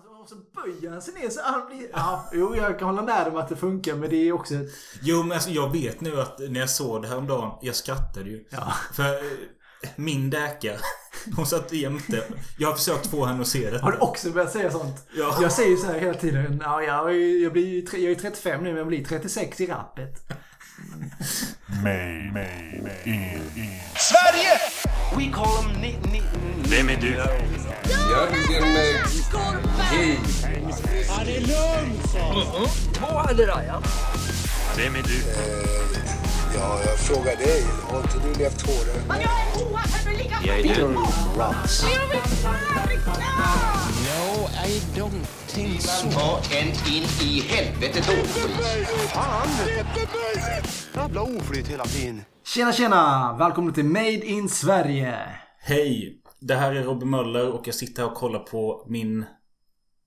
Alltså, och så böjer han sig ner så han blir... Ja, jo, jag kan hålla med om att det funkar, men det är också ett... Jo, men alltså, jag vet nu att när jag såg det här om dagen, jag skrattade ju. Ja. För eh, min däka, hon satt jämte. Jag har försökt få henne att se det. Har du också börjat säga sånt? Ja. Jag säger så här hela tiden. Ja, jag, är- jag, blir, ju jag är 35 nu, men jag blir 36 i rappet. Mig, mig, mig, in, in. Sverige! We call them ni, ni, Vem är du? Jörgen Hej! Vem är du? Ja, jag frågar dig. Har inte du levt hårdare? Men jag är oerhört lika Jag är du. Ta en in i helvete dårskit. Jävla oflyt hela tiden. Tjena, tjena! Välkommen till Made in Sverige. Hej! Det här är Robin Möller och jag sitter här och kollar på min...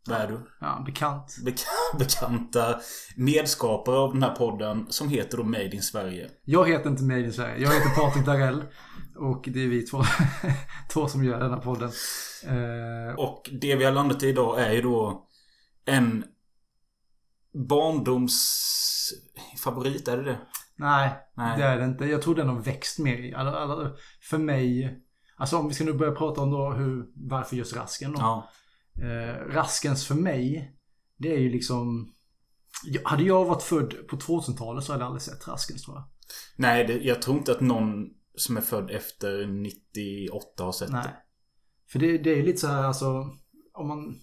Vad är du? Ja, bekant. Bek- bekanta medskapare av den här podden som heter då Made in Sverige. Jag heter inte Made in Sverige. Jag heter Patrik Darell. Och det är vi två, två som gör den här podden. Eh, Och det vi har landat i idag är ju då en barndomsfavorit, är det det? Nej, Nej. det är det inte. Jag tror den har växt mer i. Alltså, för mig... Alltså om vi ska nu börja prata om då hur, varför just rasken då. Ja. Eh, raskens för mig, det är ju liksom... Hade jag varit född på 2000-talet så hade jag aldrig sett Raskens tror jag. Nej, det, jag tror inte att någon som är född efter 98 har sett Nej. det. För det, det är ju lite så här alltså, om man...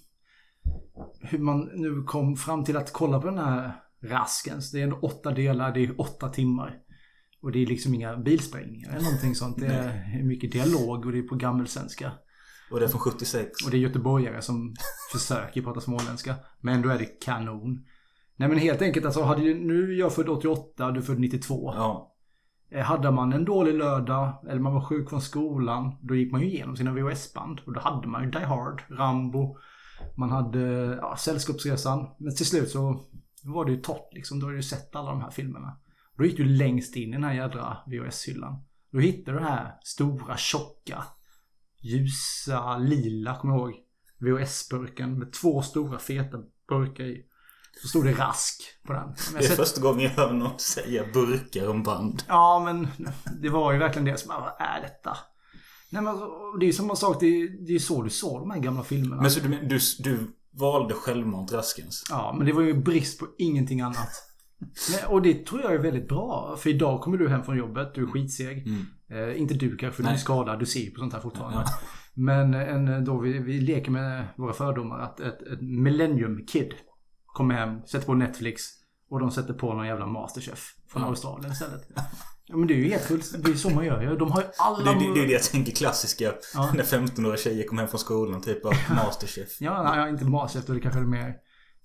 Hur man nu kom fram till att kolla på den här Raskens. Det är ändå åtta delar, det är åtta timmar. Och det är liksom inga bilsprängningar eller någonting sånt. Det är mycket dialog och det är på gammelsvenska. Och det är från 76. Och det är göteborgare som försöker prata småländska. Men ändå är det kanon. Nej men helt enkelt alltså, hade ju, nu är jag född 88, du är född 92. Ja. Eh, Hade man en dålig lördag eller man var sjuk från skolan, då gick man ju igenom sina VHS-band. Och då hade man ju Die Hard, Rambo, man hade ja, Sällskapsresan. Men till slut så var det ju torrt liksom. Då hade du sett alla de här filmerna. Då gick du längst in i den här jädra VHS-hyllan. Då hittade du den här stora, tjocka, ljusa, lila, kommer jag ihåg. VHS-burken med två stora feta burkar i. Så stod det rask på den. Det är sett- första gången jag hör någon säga burkar om band. Ja, men det var ju verkligen det som, vad är detta? Nej men det är ju som man sagt, det är, är så du såg de här gamla filmerna. Men så du, du, du valde självmant Raskens? Ja, men det var ju brist på ingenting annat. Och det tror jag är väldigt bra. För idag kommer du hem från jobbet, du är skitseg. Eh, inte du kanske, för du är skadad, du ser ju på sånt här fortfarande. Ja. Men en, då vi, vi leker med våra fördomar att ett, ett Millennium Kid kommer hem, sätter på Netflix och de sätter på någon jävla Masterchef från Ja. Australien istället. Ja men det är ju helt det är så man gör ju. De har ju alla... Det, det, det är det jag tänker klassiska. Ja. När 15-åriga tjejer kommer hem från skolan. Typ av Masterchef. Ja, nej, inte Masterchef då. Det kanske är mer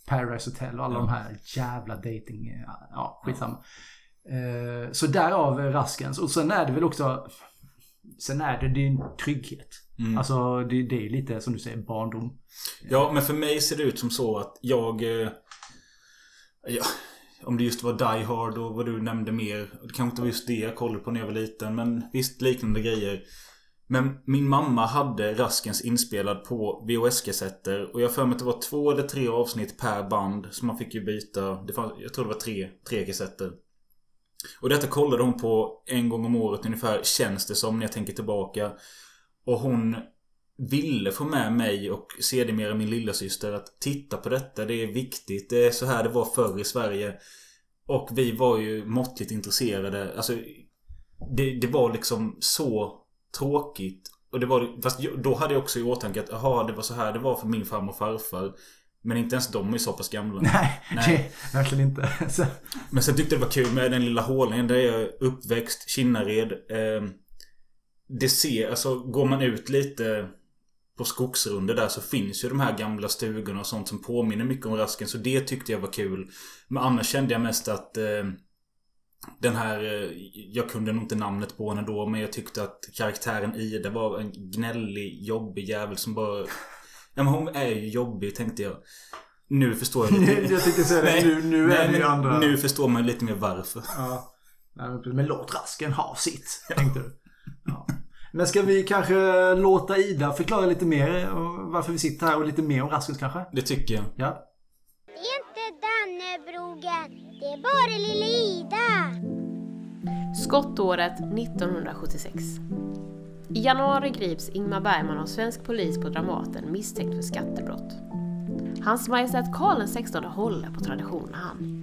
Paradise Hotel och alla de här jävla dating... Ja, skitsamma. Eh, så därav Raskens. Och sen är det väl också... Sen är det din trygghet. Mm. Alltså det, det är lite som du säger barndom. Ja, men för mig ser det ut som så att jag... eh, Ja, om det just var Die Hard och vad du nämnde mer. Det kanske inte var just det jag kollade på när jag var liten. Men visst, liknande grejer. Men min mamma hade Raskens inspelad på VHS-kassetter. Och jag har för mig att det var två eller tre avsnitt per band. Så man fick ju byta. Det fanns, jag tror det var tre, tre kassetter. Och detta kollade hon på en gång om året ungefär, känns det som när jag tänker tillbaka. Och hon ville få med mig och sedermera min lilla syster att titta på detta. Det är viktigt. Det är så här det var förr i Sverige. Och vi var ju måttligt intresserade. Alltså, det, det var liksom så tråkigt. Och det var, fast då hade jag också i åtanke att jaha, det var så här det var för min farmor och farfar. Men inte ens de är så pass gamla. Nej, Nej. det verkligen inte. Men sen tyckte jag det var kul med den lilla hålningen där jag är uppväxt, Kinnared. Eh, det ser, alltså går man ut lite på skogsrunder där så finns ju de här gamla stugorna och sånt som påminner mycket om Rasken. Så det tyckte jag var kul. Men annars kände jag mest att eh, den här, eh, jag kunde nog inte namnet på henne då men jag tyckte att karaktären Ida var en gnällig, jobbig jävel som bara... Ja men hon är ju jobbig tänkte jag. Nu förstår jag lite. jag tänkte säga det. Nu, nu Nej, är det ju andra... Nu förstår man lite mer varför. Ja. Nej. Men låt rasken ha sitt, tänkte du. Ja. Men ska vi kanske låta Ida förklara lite mer varför vi sitter här och lite mer om Raskens kanske? Det tycker jag. Ja. Det är inte Dannebrogen, det är bara lilla Ida. Skottåret 1976. I januari grips Ingmar Bergman av svensk polis på Dramaten misstänkt för skattebrott. Hans Majestät Karl XVI håller på traditionen han.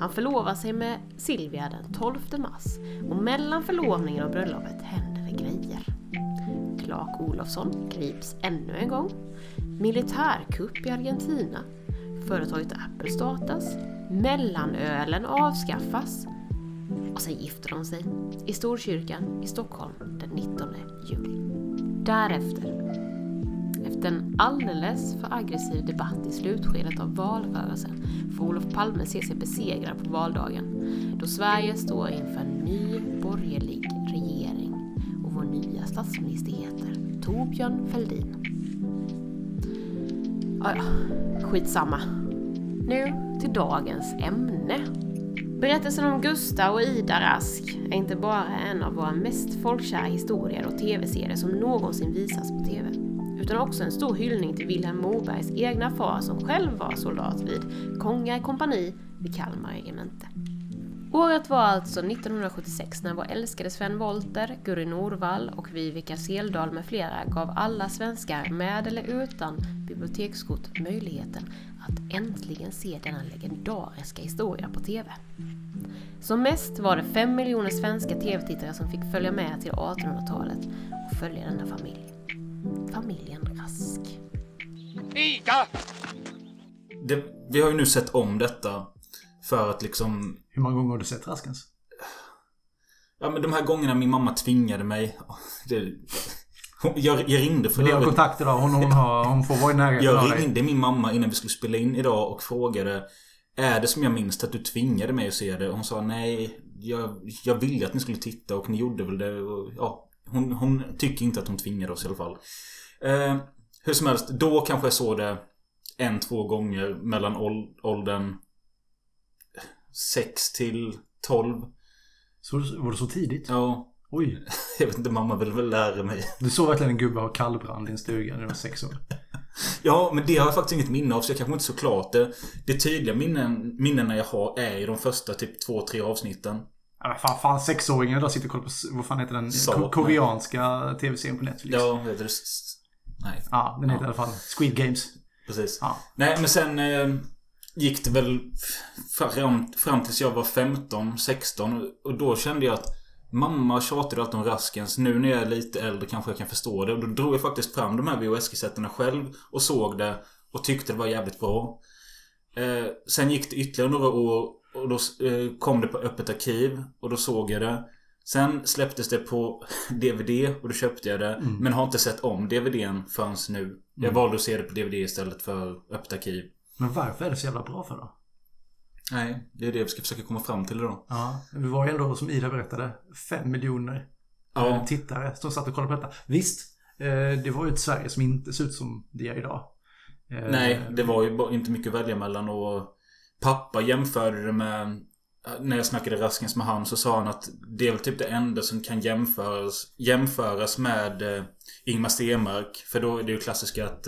Han förlovar sig med Silvia den 12 mars och mellan förlovningen och bröllopet händer det grejer. Clark Olofsson grips ännu en gång. Militärkupp i Argentina. Företaget Apple startas. Mellanölen avskaffas. Och sen gifter de sig i Storkyrkan i Stockholm den 19 juli. Därefter, efter en alldeles för aggressiv debatt i slutskedet av valrörelsen, får Olof Palme se sig besegrad på valdagen, då Sverige står inför en ny borgerlig statsminister heter Torbjörn Fälldin. Ah, ja, skitsamma. Nu till dagens ämne. Berättelsen om Gustav och Ida Rask är inte bara en av våra mest folkkära historier och tv-serier som någonsin visats på tv, utan också en stor hyllning till Vilhelm Mobergs egna far som själv var soldat vid Konga kompani vid Kalmar regemente. Året var alltså 1976 när vår älskade Sven Wollter, Gurri Norvall och Vivica Seldal med flera gav alla svenskar med eller utan bibliotekskort möjligheten att äntligen se denna legendariska historia på TV. Som mest var det fem miljoner svenska TV-tittare som fick följa med till 1800-talet och följa denna familj. Familjen Rask. Det, vi har ju nu sett om detta. För att liksom... Hur många gånger har du sett Raskens? Ja men de här gångerna min mamma tvingade mig. Det, hon, jag, jag ringde för Ni har kontakt idag. Hon, hon, har, hon får vara i närheten Jag ringde min mamma innan vi skulle spela in idag och frågade Är det som jag minns att du tvingade mig att se det? Och hon sa nej jag, jag ville att ni skulle titta och ni gjorde väl det och, ja, hon, hon tycker inte att hon tvingade oss i alla fall eh, Hur som helst, då kanske jag såg det En, två gånger mellan ål- åldern 6 till 12 Så, var det så tidigt? Ja, Oj. jag vet inte, mamma vill väl lära mig Du såg verkligen en gubbe ha kallbrand i en stuga när du var sex år. Ja, men det har jag faktiskt inget minne av så jag kanske inte så klart det. Det tydliga minnen, minnena jag har är i de första typ två, tre avsnitten. Ja, men fan, fan sexåringen idag sitter och kollar på, vad fan heter den? Ko- koreanska tv-serien på Netflix. Ja, heter det... Nej, Ja, den heter Ja. i alla fall Squid Games. precis. Ja. Nej, men sen eh, gick det väl fram, fram tills jag var 15, 16 och då kände jag att Mamma tjatade alltid om Raskens. Nu när jag är lite äldre kanske jag kan förstå det. Och då drog jag faktiskt fram de här VHS-kassetterna själv och såg det och tyckte det var jävligt bra. Eh, sen gick det ytterligare några år och då eh, kom det på Öppet arkiv och då såg jag det. Sen släpptes det på DVD och då köpte jag det. Men har inte sett om DVDn förrän nu. Jag valde att se det på DVD istället för Öppet arkiv. Men varför är det så jävla bra för då? Nej, det är det vi ska försöka komma fram till idag. Ja, vi var ju ändå som Ida berättade, fem miljoner Ja. eh, tittare som satt och kollade på detta. Visst, eh, det var ju ett Sverige som inte ser ut som det är idag. Eh, Nej, det var ju inte mycket att välja mellan och Pappa jämförde det med När jag snackade Raskens med han så sa han att Det är väl typ det enda som kan jämföras Jämföras med eh, Ingmar Stenmark För då är det ju klassiska att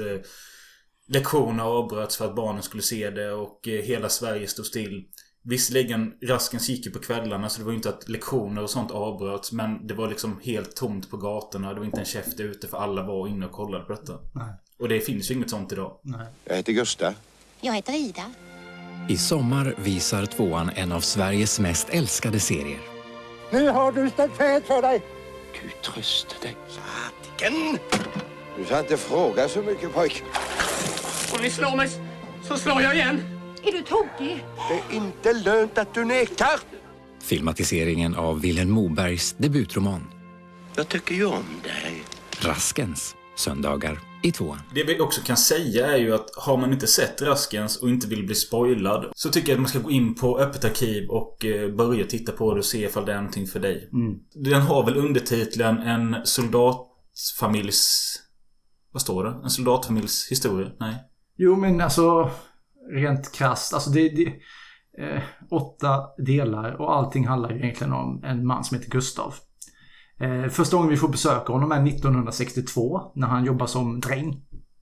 Lektioner avbröts för att barnen skulle se det och eh, hela Sverige stod still Visserligen Raskens gick ju på kvällarna så det var ju inte att lektioner och sånt avbröts Men det var liksom helt tomt på gatorna Det var inte en käft ute för alla var inne och kollade på detta Nej. Och det finns ju inget sånt idag Jag heter Gustav. Jag heter Ida. I sommar visar tvåan en av Sveriges mest älskade serier. Nu har du ställt fet för dig. Gud tröste dig. Satiken! Du ska inte fråga så mycket pojk. Om ni slår mig så slår jag igen. Är du tokig? Det är inte lönt att du nekar. Filmatiseringen av Vilhelm Mobergs debutroman Jag tycker ju om dig. Raskens, söndagar i tvåan. Det vi också kan säga är ju att har man inte sett Raskens och inte vill bli spoilad så tycker jag att man ska gå in på Öppet arkiv och eh, börja titta på det och se ifall det är någonting för dig. Den har väl undertiteln En soldatfamiljs... Vad står det? En soldatfamiljs historia? Nej. Jo, men alltså rent krasst. Alltså det, det eh, åtta delar och allting handlar egentligen om en man som heter Gustav. Eh, första gången vi får besöka honom är 1962 när han jobbar som dräng.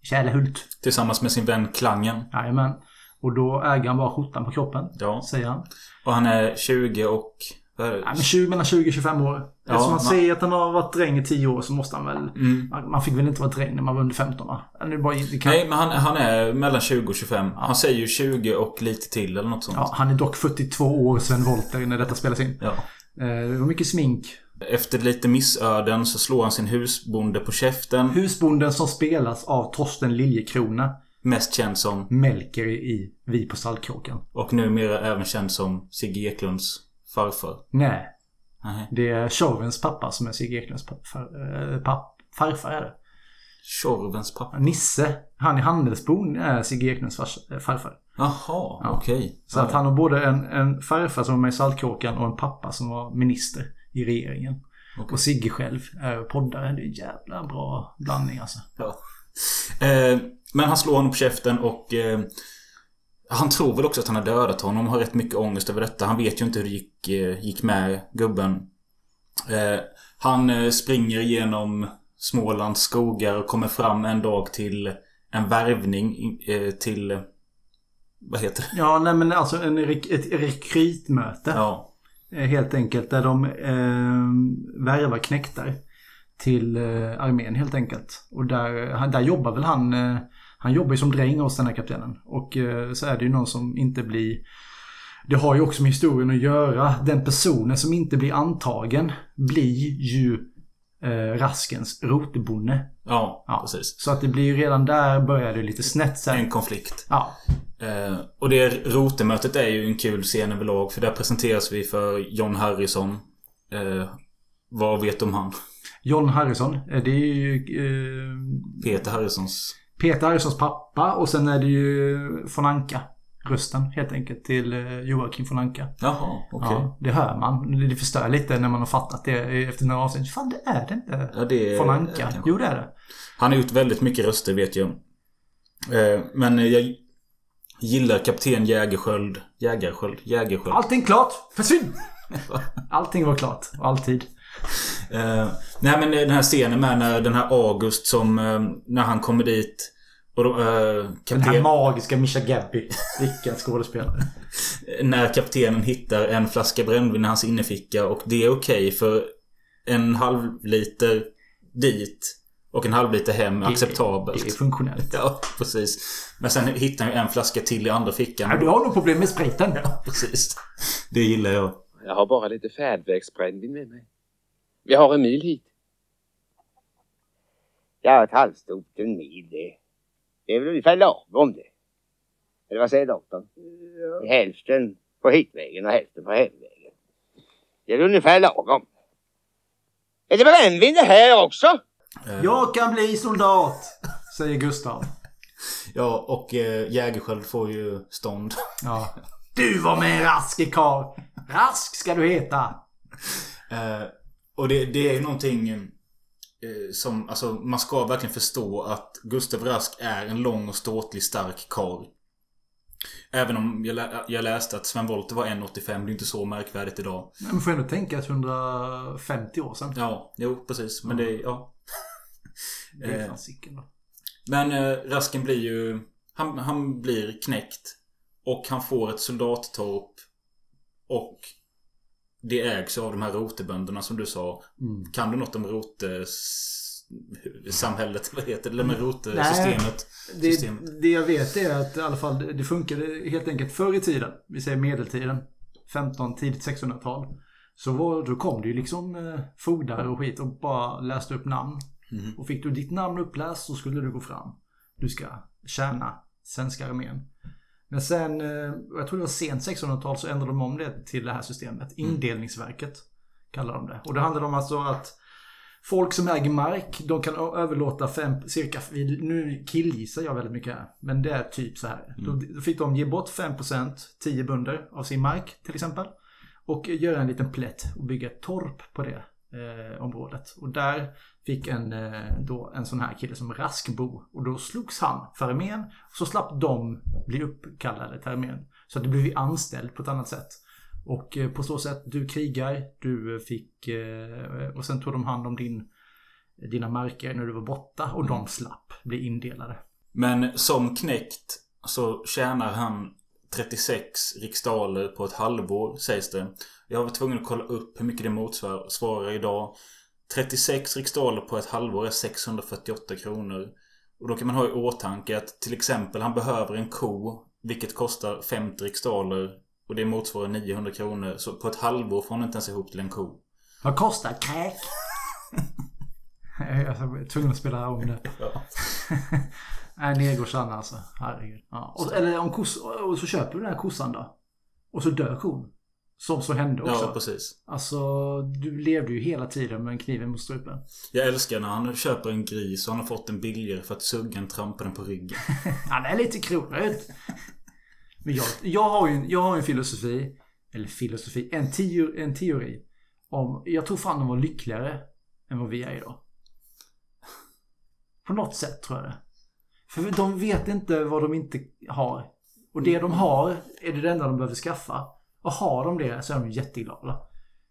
i Kärlehult. Tillsammans med sin vän Klangen. Jajamän. Och då äger han bara skjortan på kroppen. Ja. Säger han. Och han är 20 och... vad är det? Ja, men 20, mellan 20 och 25 år. Eftersom man man- säger att han har varit dräng i 10 år så måste han väl... Mm. Man, man fick väl inte vara dräng när man var under 15 va? Det, bara, kan, Nej, men han, han är mellan 20 och 25. Han säger ju 20 och lite till eller något sånt. ja, han är dock 42 år sedan Volter när detta spelas in. Ja. Eh, det var mycket smink. Efter lite missöden så slår han sin husbonde på käften. Husbonden som spelas av Torsten Liljekrona. Mest känd som, Melker i Vi på Stallkråkan. och numera även känd som Sigge Eklunds farfar. Nej. Nej. Det är Tjorvens pappa som är Sigge Eklunds pa- far, eh, papp, farfar är det. Tjorvens pappa. Nisse, han i Handelsbon är Sigge Eklunds eh, farfar. Jaha, okej. Så att han har både en, en farfar som var med i Saltkråkan och en pappa som var minister i regeringen. Okej. Och Sigge själv är poddare. Det är en jävla bra blandning alltså. Ja. Eh, men han slår honom på käften och eh, han tror väl också att han har dödat honom och har rätt mycket ångest över detta. Han vet ju inte hur det gick, eh, gick med gubben. Eh, han eh, springer genom Smålands skogar och kommer fram en dag till en värvning eh, till... Vad heter det? Ja, nej men alltså en ett rekrytmöte. Ja. Helt enkelt. Där de eh, värvar knäktar till armén helt enkelt. Och där, där jobbar väl han. Han jobbar ju som dräng hos den här kaptenen. Och eh, så är det ju någon som inte blir... Det har ju också med historien att göra. Den personen som inte blir antagen blir ju eh, Raskens rotebonde. Ja, Ja. precis. Så att det blir ju redan där börjar det lite snett sen. En konflikt. Ja. Eh, och det rotemötet är ju en kul scen överlag. För där presenteras vi för John Harrison. Eh, vad vet du om han? John Harrison. eh, Det är ju eh, Peter Harrisons... Peter Harrisons pappa och sen är det ju von Anka. Rösten helt enkelt till eh, Joakim von Anka. Jaha, okej. Ja, det hör man. Det förstör lite när man har fattat det efter några avsnitt. Fan det är det inte. Ja, det är- von Anka. Jo det är det. Han har gjort väldigt mycket röster vet jag. Eh, men jag gillar Kapten Jägersköld. Jägarsköld? Jägersköld. Allting klart. Försvinn! Allting var klart. Alltid. Nej men den här scenen med när den här August som... Eh, när han kommer dit. Och då, eh, Den här kapten, magiska Mischa Gabby. Vilken skådespelare. när kaptenen hittar en flaska brännvin i hans innerficka. Och det är okej för en halv liter dit. Och en halv liter hem är acceptabelt. Det är funktionellt. Ja, precis. Men sen hittar han ju en flaska till i andra fickan. Ja, du har nog problem med spriten. Ja, precis. Det gillar jag. Jag har bara lite färdvägsbrännvin med mig. Vi har en mil hit. Ja, ett halvstort, en mil det. Det är väl ungefär lagom det. Eller vad säger doktorn? Hälften på hitvägen och hälften på hemvägen. Det är ungefär lagom. Är det brännvin det här också? Jag kan bli soldat. Säger Gustav. Ja, och eh, Jägersköld får ju stånd. Ja. Du var med Rask karl. Rask ska du heta. Eh, och det, det är ju någonting eh, som, alltså man ska verkligen förstå att Gustav Rask är en lång och ståtlig stark karl. Även om jag, lä- jag läste att Sven Wollter var 1,85. Det är inte så märkvärdigt idag. Men man får ändå tänka att 150 år sedan. Ja, jo precis. Men det, ja. Det är Eh, sicken då. Men eh, Rasken blir ju... Han, han blir knäckt. Och han får ett soldattorp. Och det ägs av de här rotebönderna som du sa. Mm. Kan du något om rotesamhället? Vad heter det? Eller med rotesystemet? Det, Systemet. det jag vet är att i alla fall det- funkade helt enkelt förr i tiden. Vi säger medeltiden. 15, tidigt 1600-tal. Så var, då kom det ju liksom eh, fogdar och skit och bara läste upp namn. Mhm. Och fick du ditt namn uppläst så skulle du gå fram. Du ska tjäna svenska armén. Men sen, eh, jag tror det var sent 1600-tal så ändrade de om det till det här systemet. Indelningsverket kallar de det. Och det handlar om alltså att folk som äger mark, de kan överlåta fem, cirka, nu killgissar jag väldigt mycket här, men det är typ så här. Då, då fick de ge bort 5%, 10 bönder av sin mark till exempel. Och göra en liten plätt och bygga ett torp på det eh, området. Och där fick en, eh, då, en sån här kille som Raskbo. Och då slogs han för armén. Så slapp de bli uppkallade till armén. Så att det blev anställd på ett annat sätt. Och eh, på så sätt, du krigar, du fick... eh, Och sen tog de hand om din, dina marker när du var borta och de slapp bli indelade. Men som knäckt så tjänar han 36 riksdaler på ett halvår sägs det. Jag var tvungen att kolla upp hur mycket det motsvarar idag. 36 riksdaler på ett halvår är 648 kronor. Och då kan man ha i åtanke att till exempel han behöver en ko. Vilket kostar 50 riksdaler. Och det motsvarar 900 kronor. Så på ett halvår får han inte ens ihop till en ko. Vad kostar kräk? Jag är tvungen att spela om det. Ja. Nej, negorsan alltså. Herregud. Ja. Och, eller om kos, och så köper du den här kossan då. Och så dör kon. Som så hände också. Ja, precis. Alltså, du levde ju hela tiden med en kniv mot strupen. Jag älskar när han köper en gris och han har fått den billigare för att suggan trampar den på ryggen. Han är lite krokigt. Men jag, jag har ju en, jag har en filosofi. Eller filosofi. En, teo, en teori. Om, jag tror fan de var lyckligare än vad vi är idag. På något sätt tror jag det. För de vet inte vad de inte har. Och det de har är det enda de behöver skaffa. Och har de det så är de jätteglada.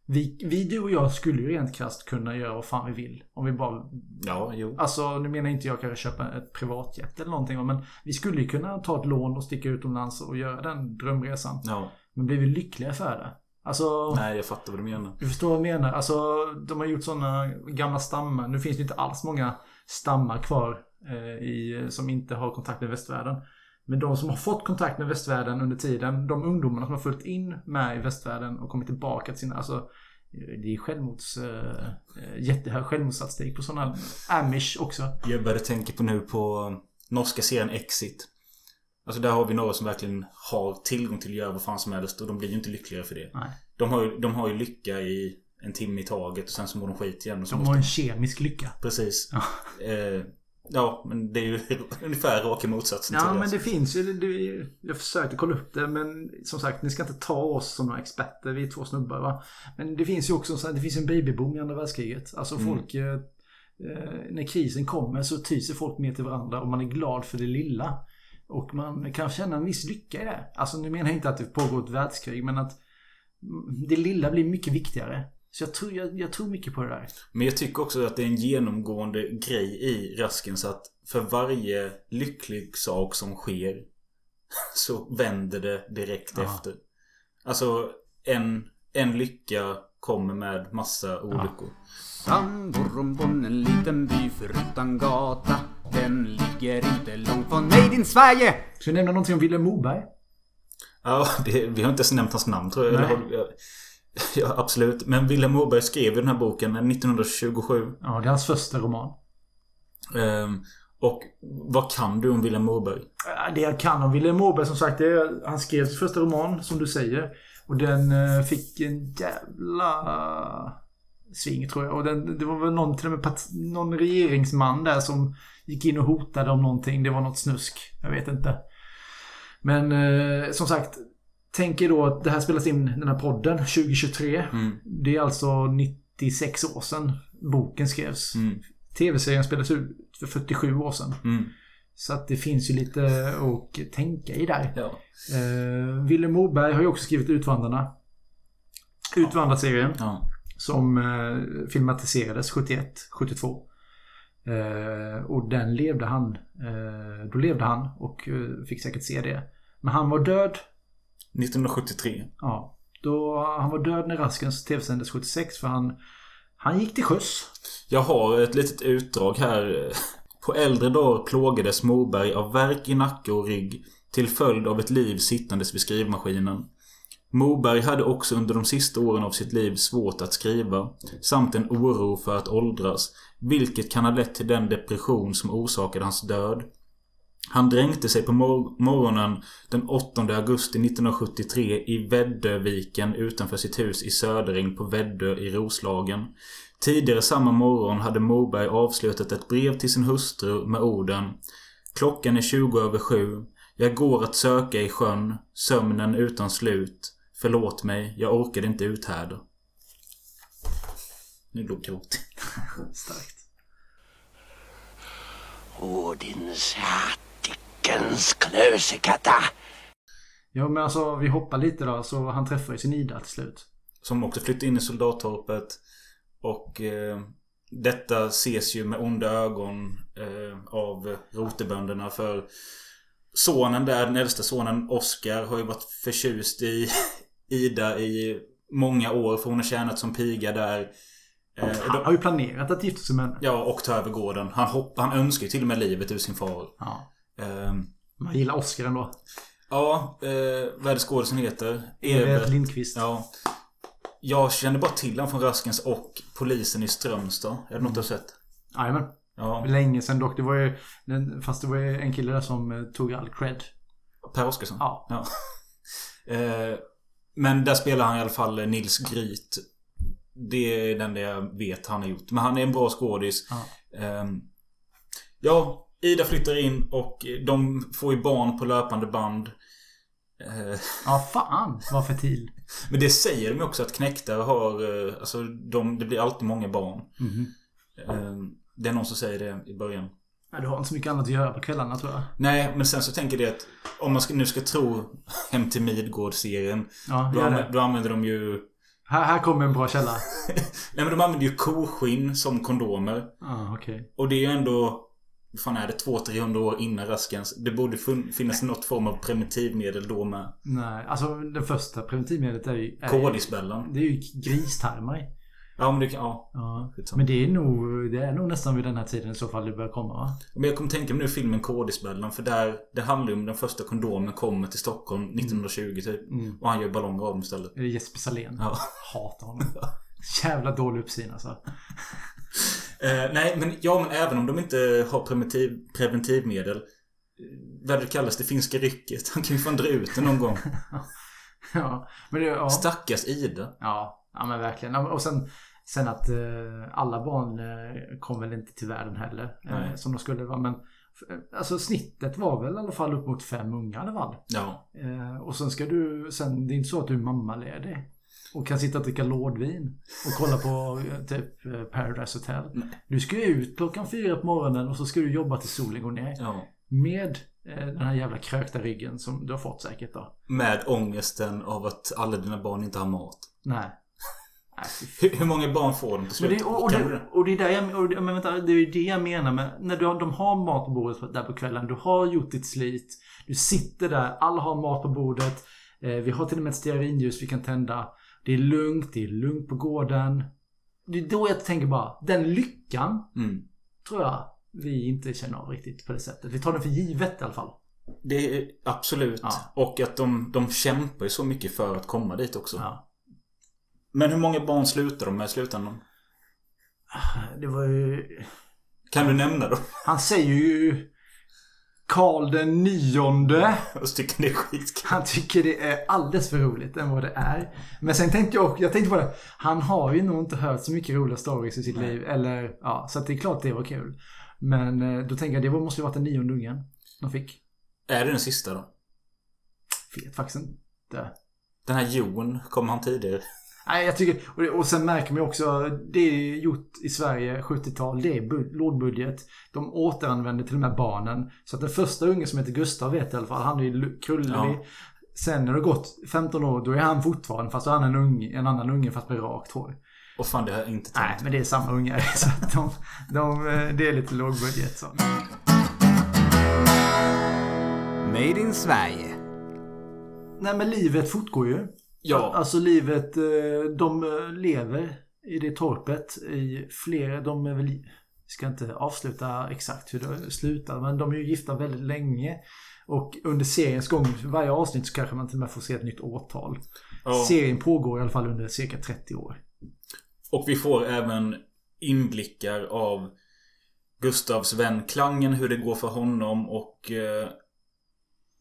Vi, vi, du och jag skulle ju rent krasst kunna göra vad fan vi vill. Om vi bara... Ja, jo. Alltså, nu menar inte jag kanske köpa ett privatjet eller någonting. Men vi skulle ju kunna ta ett lån och sticka utomlands och göra den drömresan. Ja. Men blir vi lyckliga för det? Alltså... Nej, jag fattar vad du menar. Du förstår vad jag menar? Alltså, de har gjort sådana gamla stammar. Nu finns det inte alls många stammar kvar eh, i, som inte har kontakt med västvärlden. Men de som har fått kontakt med västvärlden under tiden, de ungdomarna som har följt in med i västvärlden och kommit tillbaka till sina, alltså det är självmords, eh, jättehög självmordsstatistik på sådana amish också. Jag började tänka på nu på norska serien Exit. Alltså där har vi några som verkligen har tillgång till att göra vad fan som helst och de blir ju inte lyckligare för det. Nej. De har ju, de har ju lycka i en timme i taget och sen så mår de skit igen. De måste har en kemisk lycka. Precis. Ja. Eh, ja, men det är ju ungefär raka motsatsen Ja, till men det finns ju. Det, jag försökte kolla upp det, men som sagt, ni ska inte ta oss som några experter. Vi är två snubbar, va. Men det finns ju också så det finns en babyboom i andra världskriget. Alltså Mm. folk... Eh, eh, när krisen kommer så tyser folk mer till varandra och man är glad för det lilla. Och man kan känna en viss lycka i det. Alltså nu menar jag inte att det pågår ett världskrig, men att mm, det lilla blir mycket viktigare. Så jag tror, jag, jag tror mycket på det där. Men jag tycker också att det är en genomgående grej i Rasken så att för varje lycklig sak som sker så vänder det direkt Ja. efter. Alltså en, en lycka kommer med massa olyckor. Sandborn, en liten by förutan gata. Den ligger inte långt från mig din Sverige. Ska vi nämna någonting om Vilhelm Moberg? Ja, det, vi har inte ens nämnt hans namn tror jag. Eller, Nej. ja, absolut. Men Vilhelm Moberg skrev ju den här boken 1927. Ja, det är hans första roman. Ehm, och vad kan du om Vilhelm Moberg? Det jag kan om Vilhelm Moberg som sagt, det är, han skrev sin första roman som du säger. Och den eh, fick en jävla sving tror jag. Och den, det var väl någon, till och med någon regeringsman där som gick in och hotade om någonting. Det var något snusk. Jag vet inte. Men eh, som sagt. Tänk er då att det här spelas in, den här podden, 2023. Mm. Det är alltså 96 år sedan boken skrevs. Mm. Tv-serien spelades ut för 47 år sedan. Mm. Så att det finns ju lite att tänka i där. Ja. Eh, Willem Moberg har ju också skrivit Utvandrarna. Utvandrarserien. Ja. Som eh, filmatiserades 71, 72. Eh, och den levde han. Eh, då levde han och eh, fick säkert se det. Men han var död. 1973. Ja. Då, han var död när Raskens tv sändes 76 för han, han gick till sjöss. Jag har ett litet utdrag här. På äldre dagar plågades Moberg av värk i nacke och rygg till följd av ett liv sittandes vid skrivmaskinen. Moberg hade också under de sista åren av sitt liv svårt att skriva, samt en oro för att åldras, vilket kan ha lett till den depression som orsakade hans död. Han dränkte sig på mor- morgonen den 8 augusti 1973 i Väddöviken utanför sitt hus i Söderäng på Väddö i Roslagen. Tidigare samma morgon hade Moberg avslutat ett brev till sin hustru med orden Klockan är 20 över sju. Jag går att söka i sjön. Sömnen utan slut. Förlåt mig, jag orkade inte uthärda. Nu låg gråten. Starkt. Åh, din satickens klösekatta. Ja men alltså vi hoppar lite då så han träffar ju sin Ida till slut. Som också flyttar in i soldattorpet. Och eh, detta ses ju med onda ögon eh, av rotebönderna för sonen där, den äldsta sonen Oscar har ju varit förtjust i Ida i många år för hon har tjänat som piga där. Eh, Han har ju planerat att gifta sig med henne. Ja, och ta över gården. Han, hopp, han önskar ju till och med livet ur sin far. Ja. Ehm, Man gillar Oscar ändå. ja, eh, vad är det skådisen heter? Evert Lindqvist. Ja. Jag kände bara till honom från Raskens och Polisen i Strömstad. Är det något du har sett? Jajamän. Ja. Länge sedan dock. Det var ju, fast det var ju en kille där som eh, tog all cred. Per Oscarsson? Ja. ja. Eh, men där spelar han i alla fall eh, Nils Gryt. Det är den där jag vet han har gjort. Men han är en bra skådis. Ja. Ehm, ja, Ida flyttar in och de får ju barn på löpande band. Eh, Ja, fan vad fertil. Men det säger de ju också att knäktar har... eh, Alltså de, det blir alltid många barn. Ehm, Det är någon som säger det i början. Ja, du har inte så mycket annat att göra på kvällarna tror jag. Nej, men sen så tänker jag att om man ska, nu ska tro Hem till Midgård-serien. Ja, då, gör anv- det. då använder de ju... Här, här kommer en bra källa. Nej men de använder ju koskinn som kondomer. Ja, okej. Och det är ju ändå... Fan är det? 200-300 år innan Raskens. Det borde finnas något form av preventivmedel då med. Nej, alltså det första preventivmedlet är ju... är- Kodisbällan. Det är ju gristarmar i. Ja men det kan... Ja. Ja. Men det är nog, det är nog nästan vid den här tiden i så fall det börjar komma va? Men jag kommer tänka mig nu filmen Kodisbällan. För där... Det handlar ju om den första kondomen kommer till Stockholm 1920 typ. Mm. Och han gör ballonger av dem istället. Jesper Salén. Ja. Hatar honom. Jävla dålig uppsyn alltså. Eh, nej, men ja, men även om de inte har preventiv, preventivmedel. eh, Vad det kallas, det finska rycket. Han kan ju fan dra ut det någon gång. ja, men det, ja. Stackars Ida. Ja, ja men verkligen. Och sen, sen att eh, alla barn eh, kom väl inte till världen heller. Eh, som de skulle vara. Men f- alltså snittet var väl i alla fall upp mot fem unga i alla fall. Ja. Eh, och sen ska du, sen det är inte så att du är mammaledig. Och kan sitta och dricka lådvin. Och kolla på eh, typ eh, Paradise Hotel. Du ska ju ut klockan fyra på morgonen och så ska du jobba till solen går ner. ja. Med eh, den här jävla krökta ryggen som du har fått säkert då. Med ångesten av att alla dina barn inte har mat. Nej. Nej, Hur, många barn får de till Men slut? det, och, och, det, och det är där jag, och det, men vänta, det är det jag menar med när du, har- de har mat på bordet där på kvällen. Du har gjort ditt slit. Du sitter där, alla har mat på bordet. Vi har till och med ett stearinljus vi kan tända. Det är lugnt, det är lugnt på gården. Det är då jag tänker bara, den lyckan Mm. tror jag vi inte känner av riktigt på det sättet. Vi tar den för givet i alla fall. Det är absolut. Ja. Och att de, de kämpar ju så mycket för att komma dit också. Ja. Men hur många barn slutar de med i slutändan? Det var ju... Kan du nämna dem? Han säger ju Karl den nionde. Så tycker det är skitkul. Han tycker det är alldeles för roligt än vad det är. Men sen tänkte jag, jag tänkte på det. Han har ju nog inte hört så mycket roliga stories i sitt liv. Eller, ja, så det är klart det var kul. Men eh, då tänker jag, det måste ju varit den nionde ungen de fick. Är det den sista då? Vet faktiskt inte. Den här Jon, kom han tidigare? Nej, jag tycker, och, det- och sen märker man också, det är gjort i Sverige 70-tal, det är bu- lågbudget. De återanvänder till de här barnen. Så att den första ungen som heter Gustav vet i alla fall, han är ju krullig. Ja. Sen när det har gått 15 år, då är han fortfarande, fast då är han en, unge, en annan unge fast med rakt hår. Och fan, det har jag inte Nej, tänkt. men det är samma ungar. Så att de, de, eh, det är lite lågbudget så. Made in Sverige. Nej men livet fortgår ju. Ja. Alltså livet, eh, de eh, lever i det torpet i flera, de är väl, ska inte avsluta exakt hur det slutar, men de är ju gifta väldigt länge. Och under seriens gång, varje avsnitt så kanske man till och med får se ett nytt årtal. Ja. Serien pågår i alla fall under cirka 30 år. Och vi får även inblickar av Gustavs vän Klangen, hur det går för honom och eh,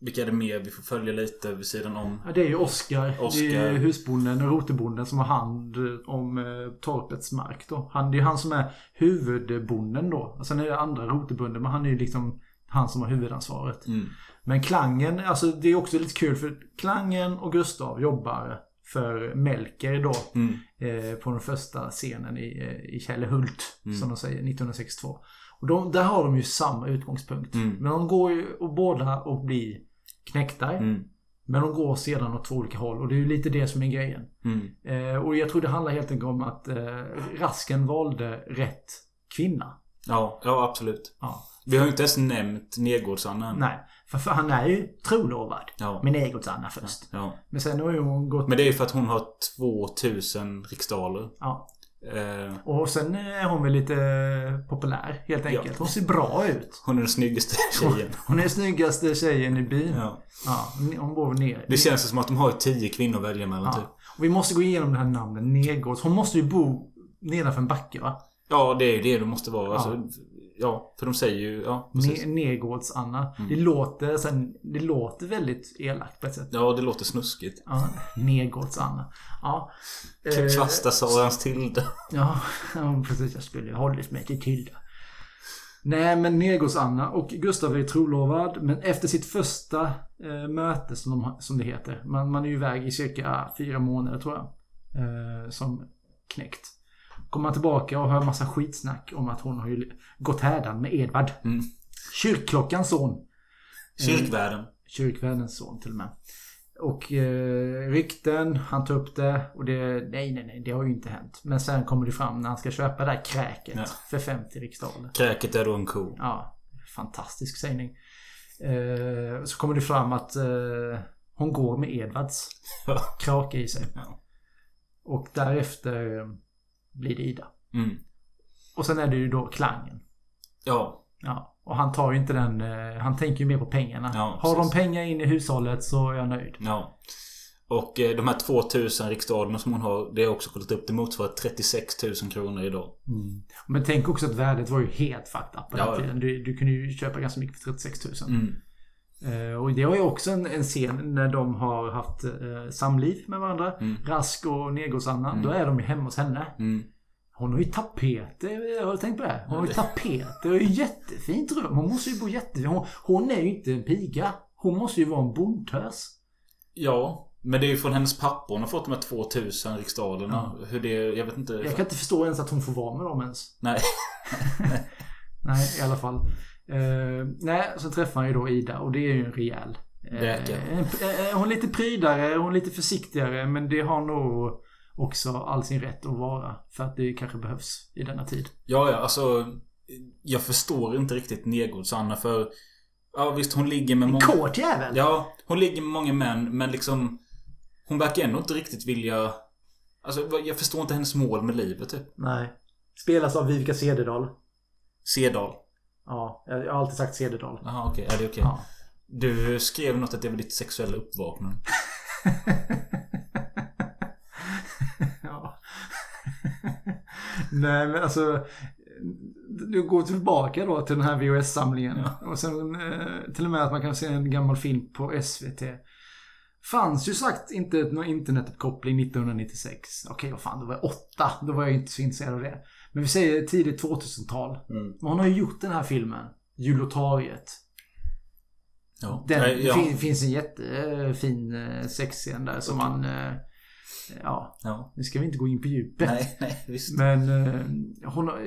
vilka är det mer vi får följa lite vid sidan om? Ja, det är ju Oskar. Det är husbonden och rotebonden som har hand om eh, torpets mark då. Han, det är han som är huvudbonden då. Sen är det andra rotebunden, men han är ju liksom han som har huvudansvaret. Mm. Men Klangen, alltså det är också lite kul för Klangen och Gustav jobbar för Melker då. Mm. Eh, på den första scenen i, eh, i Källehult, Mm. som de säger, 1962. Och de, där har de ju samma utgångspunkt. Mm. Men de går ju och båda och blir knäktar. Mm. Men de går sedan åt två olika håll och det är ju lite det som är grejen. Mm. Eh, och jag tror det handlar helt enkelt om att eh, Rasken valde rätt kvinna. Ja, ja absolut. Ja. Vi har ju inte ens nämnt Nergårdsanna. Nej, för, för han är ju trolovad. Ja. Med Negots-Anna först. Ja. Men sen har ju hon gått... Men det är ju för att hon har 2000 riksdaler. Ja. Eh, Och sen är hon väl lite populär helt enkelt. Ja. Hon ser bra ut. hon är den snyggaste tjejen. Hon är den snyggaste tjejen i byn. Ja. Ja, hon bor ner. Det känns som att de har tio kvinnor att välja mellan typ. Ja. Och vi måste gå igenom det här namnet, Nergårds. Hon måste ju bo nedanför en backe va? Ja, det är ju det det måste vara. Ja. Alltså, ja, för de säger ju... Ja. Ne- Nergårds-Anna. Mm. Det, låter, sen, det låter väldigt elakt på ett sätt. Ja, det låter snuskigt. Ja, Nergårds-Anna. Ja. Eh, Kvasta Sarans Tilde. Ja, precis. Jag skulle hållit mig till Tilda. Nej, men Nergårds-Anna och Gustav är trolovad. Men efter sitt första eh, möte, som, de, som det heter. Man, man är ju iväg i cirka fyra månader, tror jag. Eh, som knäckt. Kommer tillbaka och hör massa skitsnack om att hon har ju gått härdan med Edvard. Mm. Kyrkklockans son. Kyrkvärden. Kyrkvärdens son till och med. Och eh, rykten, han tar upp det och det, nej nej nej, det har ju inte hänt. Men sen kommer det fram när han ska köpa det där kräket Ja. för 50 riksdaler. Kräket är då en ko. Ja, fantastisk sägning. Eh, så kommer det fram att eh, hon går med Edvards krake i sig. Ja. Och därefter eh, blir det Ida. Mm. Och sen är det ju då klangen. Ja. Ja, och han tar ju inte den, eh, han tänker ju mer på pengarna. Ja, Har de pengar in i hushållet så är jag nöjd. Ja. Och eh, de här 2000 riksdalerna som hon har, det har jag också kollat upp, det motsvarar 36 000 kronor idag. Men tänk också att värdet var ju helt fucked up på Ja, den tiden. Du, du kunde ju köpa ganska mycket för 36 000. Mm. Eh, och det har ju också en, en scen när de har haft eh, samliv med varandra. Mm. Rask och Negos-Anna. Mm. Då är de ju hemma hos henne. Mm. Hon har ju tapeter. Har du tänkt på det? Hon har ju tapeter och ett jättefint rum. Hon måste ju bo jättefint. Hon, hon är ju inte en piga. Hon måste ju vara en bondtös. Ja. Men det är ju från hennes pappa hon har fått de här 2000 riksdalerna. Hur det, jag vet inte. Jag kan inte förstå ens att hon får vara med dem ens. Nej. Nej, i alla fall. Eh, nej, så träffar han ju då Ida och det är ju en rejäl. eh, en- eh, hon är lite prydare, hon är lite försiktigare men det har nog också all sin rätt att vara. För att det kanske behövs i denna tid. Ja, ja, alltså. Jag förstår inte riktigt Nergårds Anna för... Ja visst, hon ligger med många... Kåt jävel! Ja, hon ligger med många män men liksom... Hon verkar ändå inte riktigt vilja... Alltså jag förstår inte hennes mål med livet typ. Nej. Spelas av Vivica Cederdahl. Sedal. Ja, jag har alltid sagt Cederdahl. Jaha okej, är det okej? Ja. Du skrev något att det var ditt sexuella uppvaknande. ja. Nej men alltså. Du går tillbaka då till den här VHS-samlingen. Och sen eh, till och med att man kan se en gammal film på SVT. Fanns ju sagt inte någon internetuppkoppling 1996. Okej, vad fan, då var jag åtta. Då var jag inte så intresserad av det. Men vi säger tidigt 2000-tal. Mm. Men hon har ju gjort den här filmen. Julotariet. Ja. Den, Nej, ja. Fin, finns en jättefin eh, sexscen där som man... Eh, ja, Ja. nu ska vi inte gå in på djupet. Nej, nej, visst. Men eh, hon har...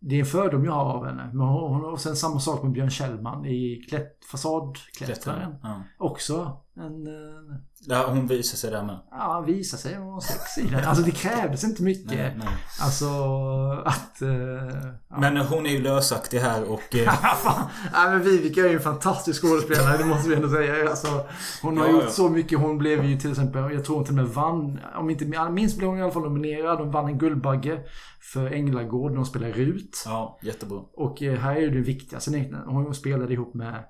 Det är en fördom jag har av henne. Men hon hon har sen samma sak med Björn Kjellman i klätt, Fasadklättraren. Ja. Också en... eh, ja, hon visar sig där med. Ja, visa sig hon har sex i den. Alltså det krävdes inte mycket. Nej, nej. Alltså att... eh, ja. Men hon är ju lösaktig här och... eh. Nej men Vivica är ju en fantastisk skådespelare, det måste vi ändå säga. Alltså, hon har Ja, gjort ja. så mycket. Hon blev ju till exempel, jag tror hon till och med vann, om inte minns blev hon i alla fall nominerad. Hon vann en Guldbagge för Änglagård när hon spelade Rut. ja, jättebra. Och här är ju det viktigaste. Hon spelade ihop med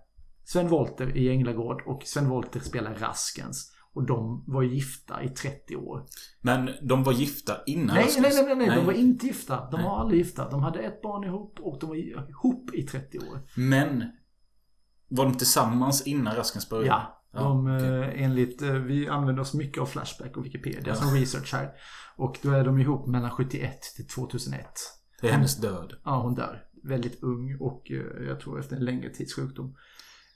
Sven Wollter i Änglagård och Sven Wollter spelar Raskens. Och de var gifta i 30 år. Men de var gifta innan Nej, nej, nej, nej, nej, de var inte gifta. De Nej. var aldrig gifta. De hade ett barn ihop och de var ihop i 30 år. Men... Var de tillsammans innan Raskens började? Ja. Ja, De, okej. eh, enligt, eh, vi använder oss mycket av Flashback och Wikipedia Ja. som research här. Och då är de ihop mellan 71 till 2001. Det är hennes död. Ja, hon dör. Väldigt ung och eh, jag tror efter en längre tids sjukdom.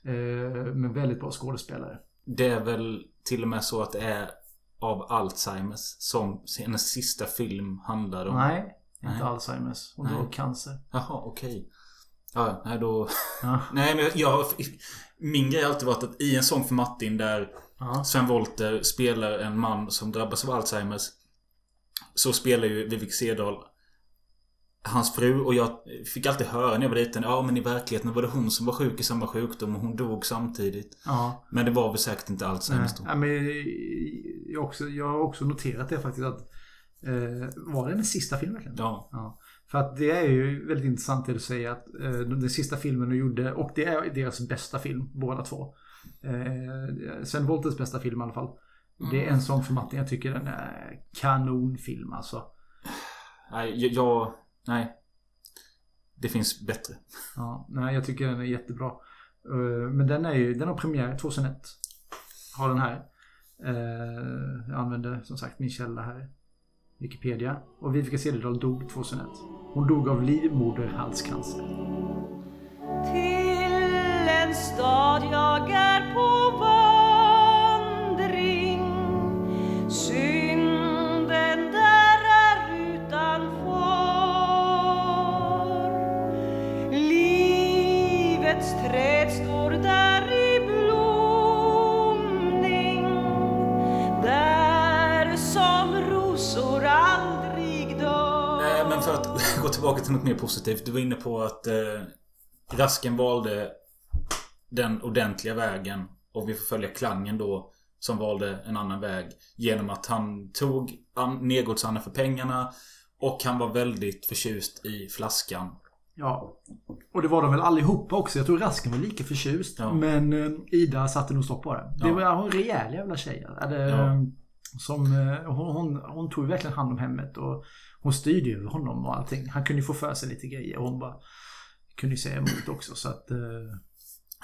Eh, Men väldigt bra skådespelare. Det är väl till och med så att det är av Alzheimers som hennes sista film handlade om. Nej, inte Nej. Alzheimers. Hon dog cancer. Jaha, okej. Ja, nej då... Ja. Nej men jag... Min grej har alltid varit att i en sång för Martin där Ja. Sven Wollter spelar en man som drabbas av Alzheimers. Så spelar ju Vivek Sedal hans fru och jag fick alltid höra när jag var liten. Ja men i verkligheten var det hon som var sjuk i samma sjukdom och hon dog samtidigt. Ja. Men det var väl säkert inte Alzheimers då. Nej, men jag, också, jag har också noterat det faktiskt att eh, Var det den sista filmen verkligen? Ja. ja. För att det är ju väldigt intressant det du säger att eh, den sista filmen de gjorde och det är deras bästa film båda två. Eh, Sven Wolters bästa film i alla fall. Det är en sång för Martin. Jag tycker den är kanonfilm alltså. Nej, jag... Nej. Det finst bättre. Ja, nej, jag tycker den är jättebra. Eh, Men den är ju, den har premiär 2001. Har den här. Eh, Jag använder som sagt min källa här. Wikipedia. Och Vivica Cederdahl dog 2001. Hon dog av livmoderhalscancer. Till en stad jag är på Livets träd står där i blomning Där som rosor aldrig dör Nej, men för att gå tillbaka till något mer positivt. Du var inne på att eh, Rasken valde den ordentliga vägen. Och vi får följa klangen då. Som valde en annan väg. Genom att han tog An- för pengarna. Och han var väldigt förtjust i flaskan. Ja. Och det var de väl allihopa också. Jag tror Rasken var lika förtjust. Ja. Men eh, Ida satte nog stopp på det. Det Ja. var hon en rejäl jävla tjej. Eller, Ja. som, eh, hon, hon, hon tog verkligen hand om hemmet. Och hon styrde ju över honom och allting. Han kunde ju få för sig lite grejer. Och hon bara kunde ju säga emot också. Så att... eh,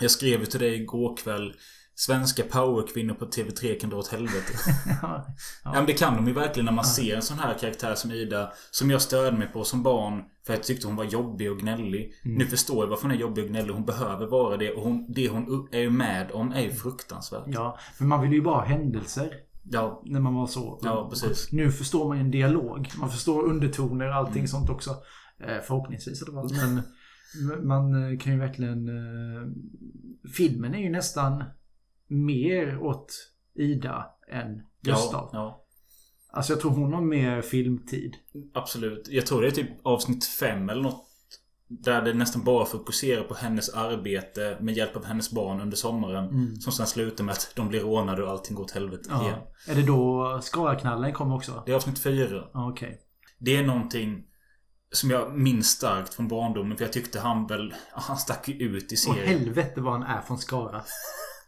Jag skrev ju till dig igår kväll. Svenska powerkvinnor på TV3 kan dra åt helvete. ja. Ja. men det kan de ju verkligen när man ser en sån här karaktär som Ida. Som jag störde mig på som barn. För jag tyckte hon var jobbig och gnällig. Mm. Nu förstår jag varför hon är jobbig och gnällig. Hon behöver vara det. Och hon, det hon är med om är ju fruktansvärt. Ja, men man vill ju bara ha händelser. Ja. När man var så. Ja, precis. Nu förstår man ju en dialog. Man förstår undertoner och allting Mm. sånt också. Eh, Förhoppningsvis i alla fall. Men man kan ju verkligen... eh, Filmen är ju nästan mer åt Ida än Gustav. Ja, ja. Alltså jag tror hon har mer filmtid. Absolut. Jag tror det är typ avsnitt fem eller något. Där det nästan bara fokuserar på hennes arbete med hjälp av hennes barn under sommaren. Mm. Som sen slutar med att de blir rånade och allting går åt helvete igen. Ja. Är det då Skaraknallen kommer också? Det är avsnitt fyra. Okej. Det är någonting som jag minns starkt från barndomen. För jag tyckte han väl... Han stack ju ut i serien. helvete vad han är från Skara.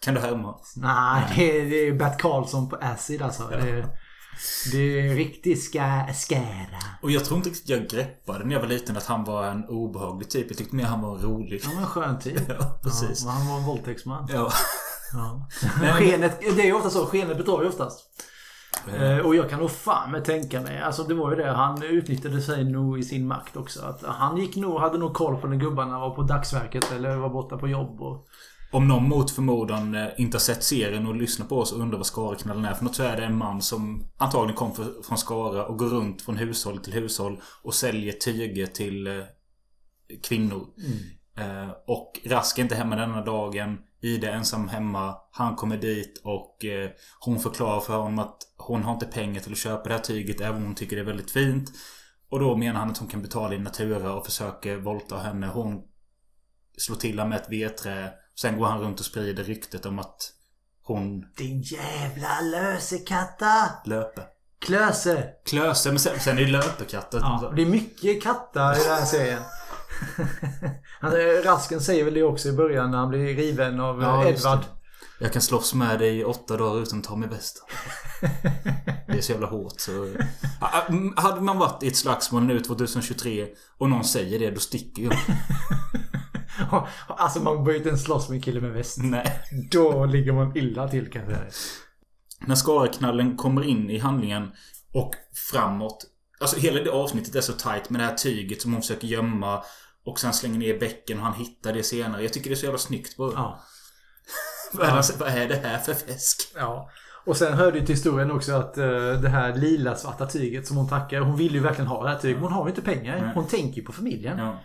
Kan du härma? Nej, det är, det är Bert Karlsson på acid alltså. Det, är, det är riktigt ska, skära. Och jag tror inte riktigt jag greppade när jag var liten att han var en obehaglig typ. Jag tyckte mer han var rolig. Han var en skön typ. Ja, precis. Ja, han var en våldtäktsman. Ja. Ja. Men- Skenet, det är ju ofta så. Skenet bedrar ju oftast. Eh, Och jag kan nog fan med tänka mig. Alltså det var ju det. Han utnyttjade sig nog i sin makt också. Att han gick nog, hade nog koll på när gubbarna var på dagsverket eller var borta på jobb. Och, Om någon mot förmodan eh, inte har sett serien och lyssnar på oss och undrar vad Skaraknallen är för något så är det en man som antagligen kom från Skara och går runt från hushåll till hushåll och säljer tyger till eh, kvinnor. Eh, och Rask är inte hemma denna dagen. Ida är ensam hemma. Han kommer dit och hon förklarar för honom att hon har inte pengar till att köpa det här tyget även om hon tycker det är väldigt fint. Och då menar han att hon kan betala i natura och försöker våldta henne. Hon slår till honom med ett vedträ. Sen går han runt och sprider ryktet om att hon Din jävla lösekatta! löper. Klöse! Klöse, men sen, sen är det löpekatter. Ja, det är mycket kattar i den här serien. Han, Rasken säger väl det också i början när han blir riven av Ja, det. Edvard. Jag kan slåss med dig i åtta dagar utan att ta mig väst. Det är så jävla hårt så... Ah, ah, mm, Hade man varit i ett slagsmål nu 2023 och någon säger det, då sticker jag. Alltså man börjar inte ens slåss med en kille med väst. Nej. Då ligger man illa till kan jag säga. När Skaraknallen kommer in i handlingen och framåt. Alltså hela det avsnittet är så tight med det här tyget som hon försöker gömma. Och sen slänger ner bäcken och han hittar det senare. Jag tycker det är så jävla snyggt bara. Ja. vad, är, vad är det här för fisk? Ja. Och sen hörde ju till historien också att uh, det här lila svarta tyget som hon tackar. Hon vill ju verkligen ha det här tyget. Hon har ju inte pengar. Nej. Hon tänker ju på familjen. Ja.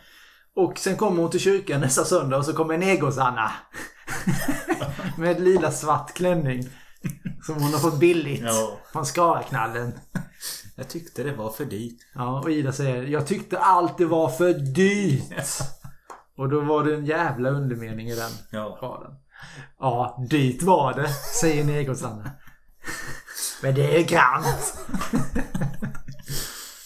Och sen kommer hon till kyrkan nästa söndag och så kommer Negos-Anna. Med lila svart klänning. Som hon har fått billigt. Ja. Från Skaraknallen. Jag tyckte det var för dyrt. Ja, och Ida säger Jag tyckte allt det var för dyrt. Och då var det en jävla undermening i den Ja. raden. Ja, dyrt var det, säger Negos-Anna. Men det är grant.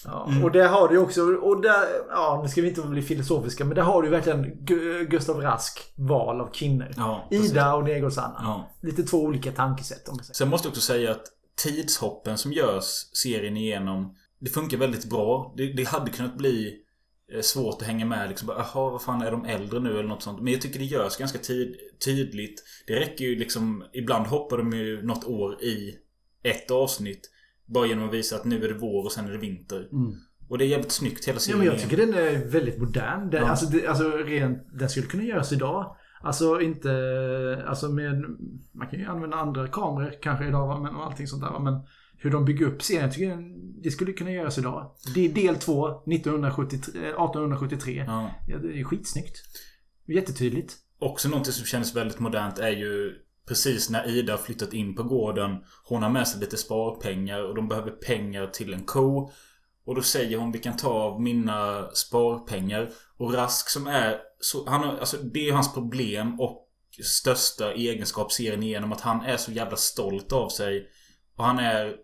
Ja, och där har du också, och där, ja nu ska vi inte bli filosofiska, men där har du verkligen Gu- Gustav Rask val av kvinnor. Ja. Ida och Negos-Anna. Ja. Lite två olika tankesätt om. Sen måste jag också säga att tidshoppen som görs serien igenom Det funkar väldigt bra. Det, det hade kunnat bli eh, svårt att hänga med liksom. Jaha, vad fan är de äldre nu eller något sånt. Men jag tycker det görs ganska tid, tydligt. Det räcker ju liksom Ibland hoppar de ju något år i ett avsnitt. Bara genom att visa att nu är det vår och sen är det vinter. Mm. Och det är jävligt snyggt hela Ja, serien. men jag tycker den är väldigt modern. Den, Ja. alltså, det, alltså rent, den skulle kunna göras idag. Alltså inte, alltså med, man kan ju använda andra kameror kanske idag men, och allting sånt där men hur de bygger upp serien, jag tycker det skulle kunna göras idag. Det är del 2, 1973, eh, 1873. Ja. Ja, det är skitsnyggt. Jättetydligt. Också någonting som känns väldigt modernt är ju Precis när Ida har flyttat in på gården Hon har med sig lite sparpengar och de behöver pengar till en ko. Och då säger hon vi kan ta av mina sparpengar. Och Rask som är så, han har, alltså, Det är hans problem och största egenskap serien igenom att han är så jävla stolt av sig. Och han är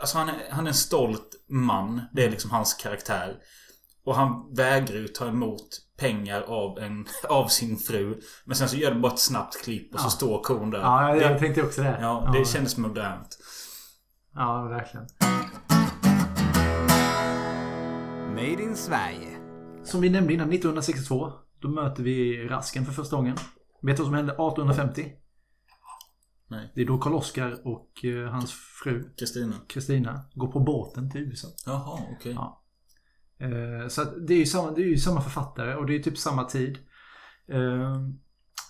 Alltså han är, han är en stolt man. Det är liksom hans karaktär. Och han vägrar ju ta emot pengar av, en, av sin fru. Men sen så gör det bara ett snabbt klipp och så Ja. står kon där. Ja, jag, jag det, tänkte också det. ja, det kändes modernt. Ja, verkligen. Made in Sverige. Som vi nämnde innan, 1962. Då möter vi Rasken för första gången. Vet du vad som hände 1850? Nej. Det är då Karl-Oskar och eh, hans fru Kristina. Går på båten till USA. Jaha, okej. Ja. Eh, Så det är ju samma, det är ju samma författare och det är typ samma tid. Eh,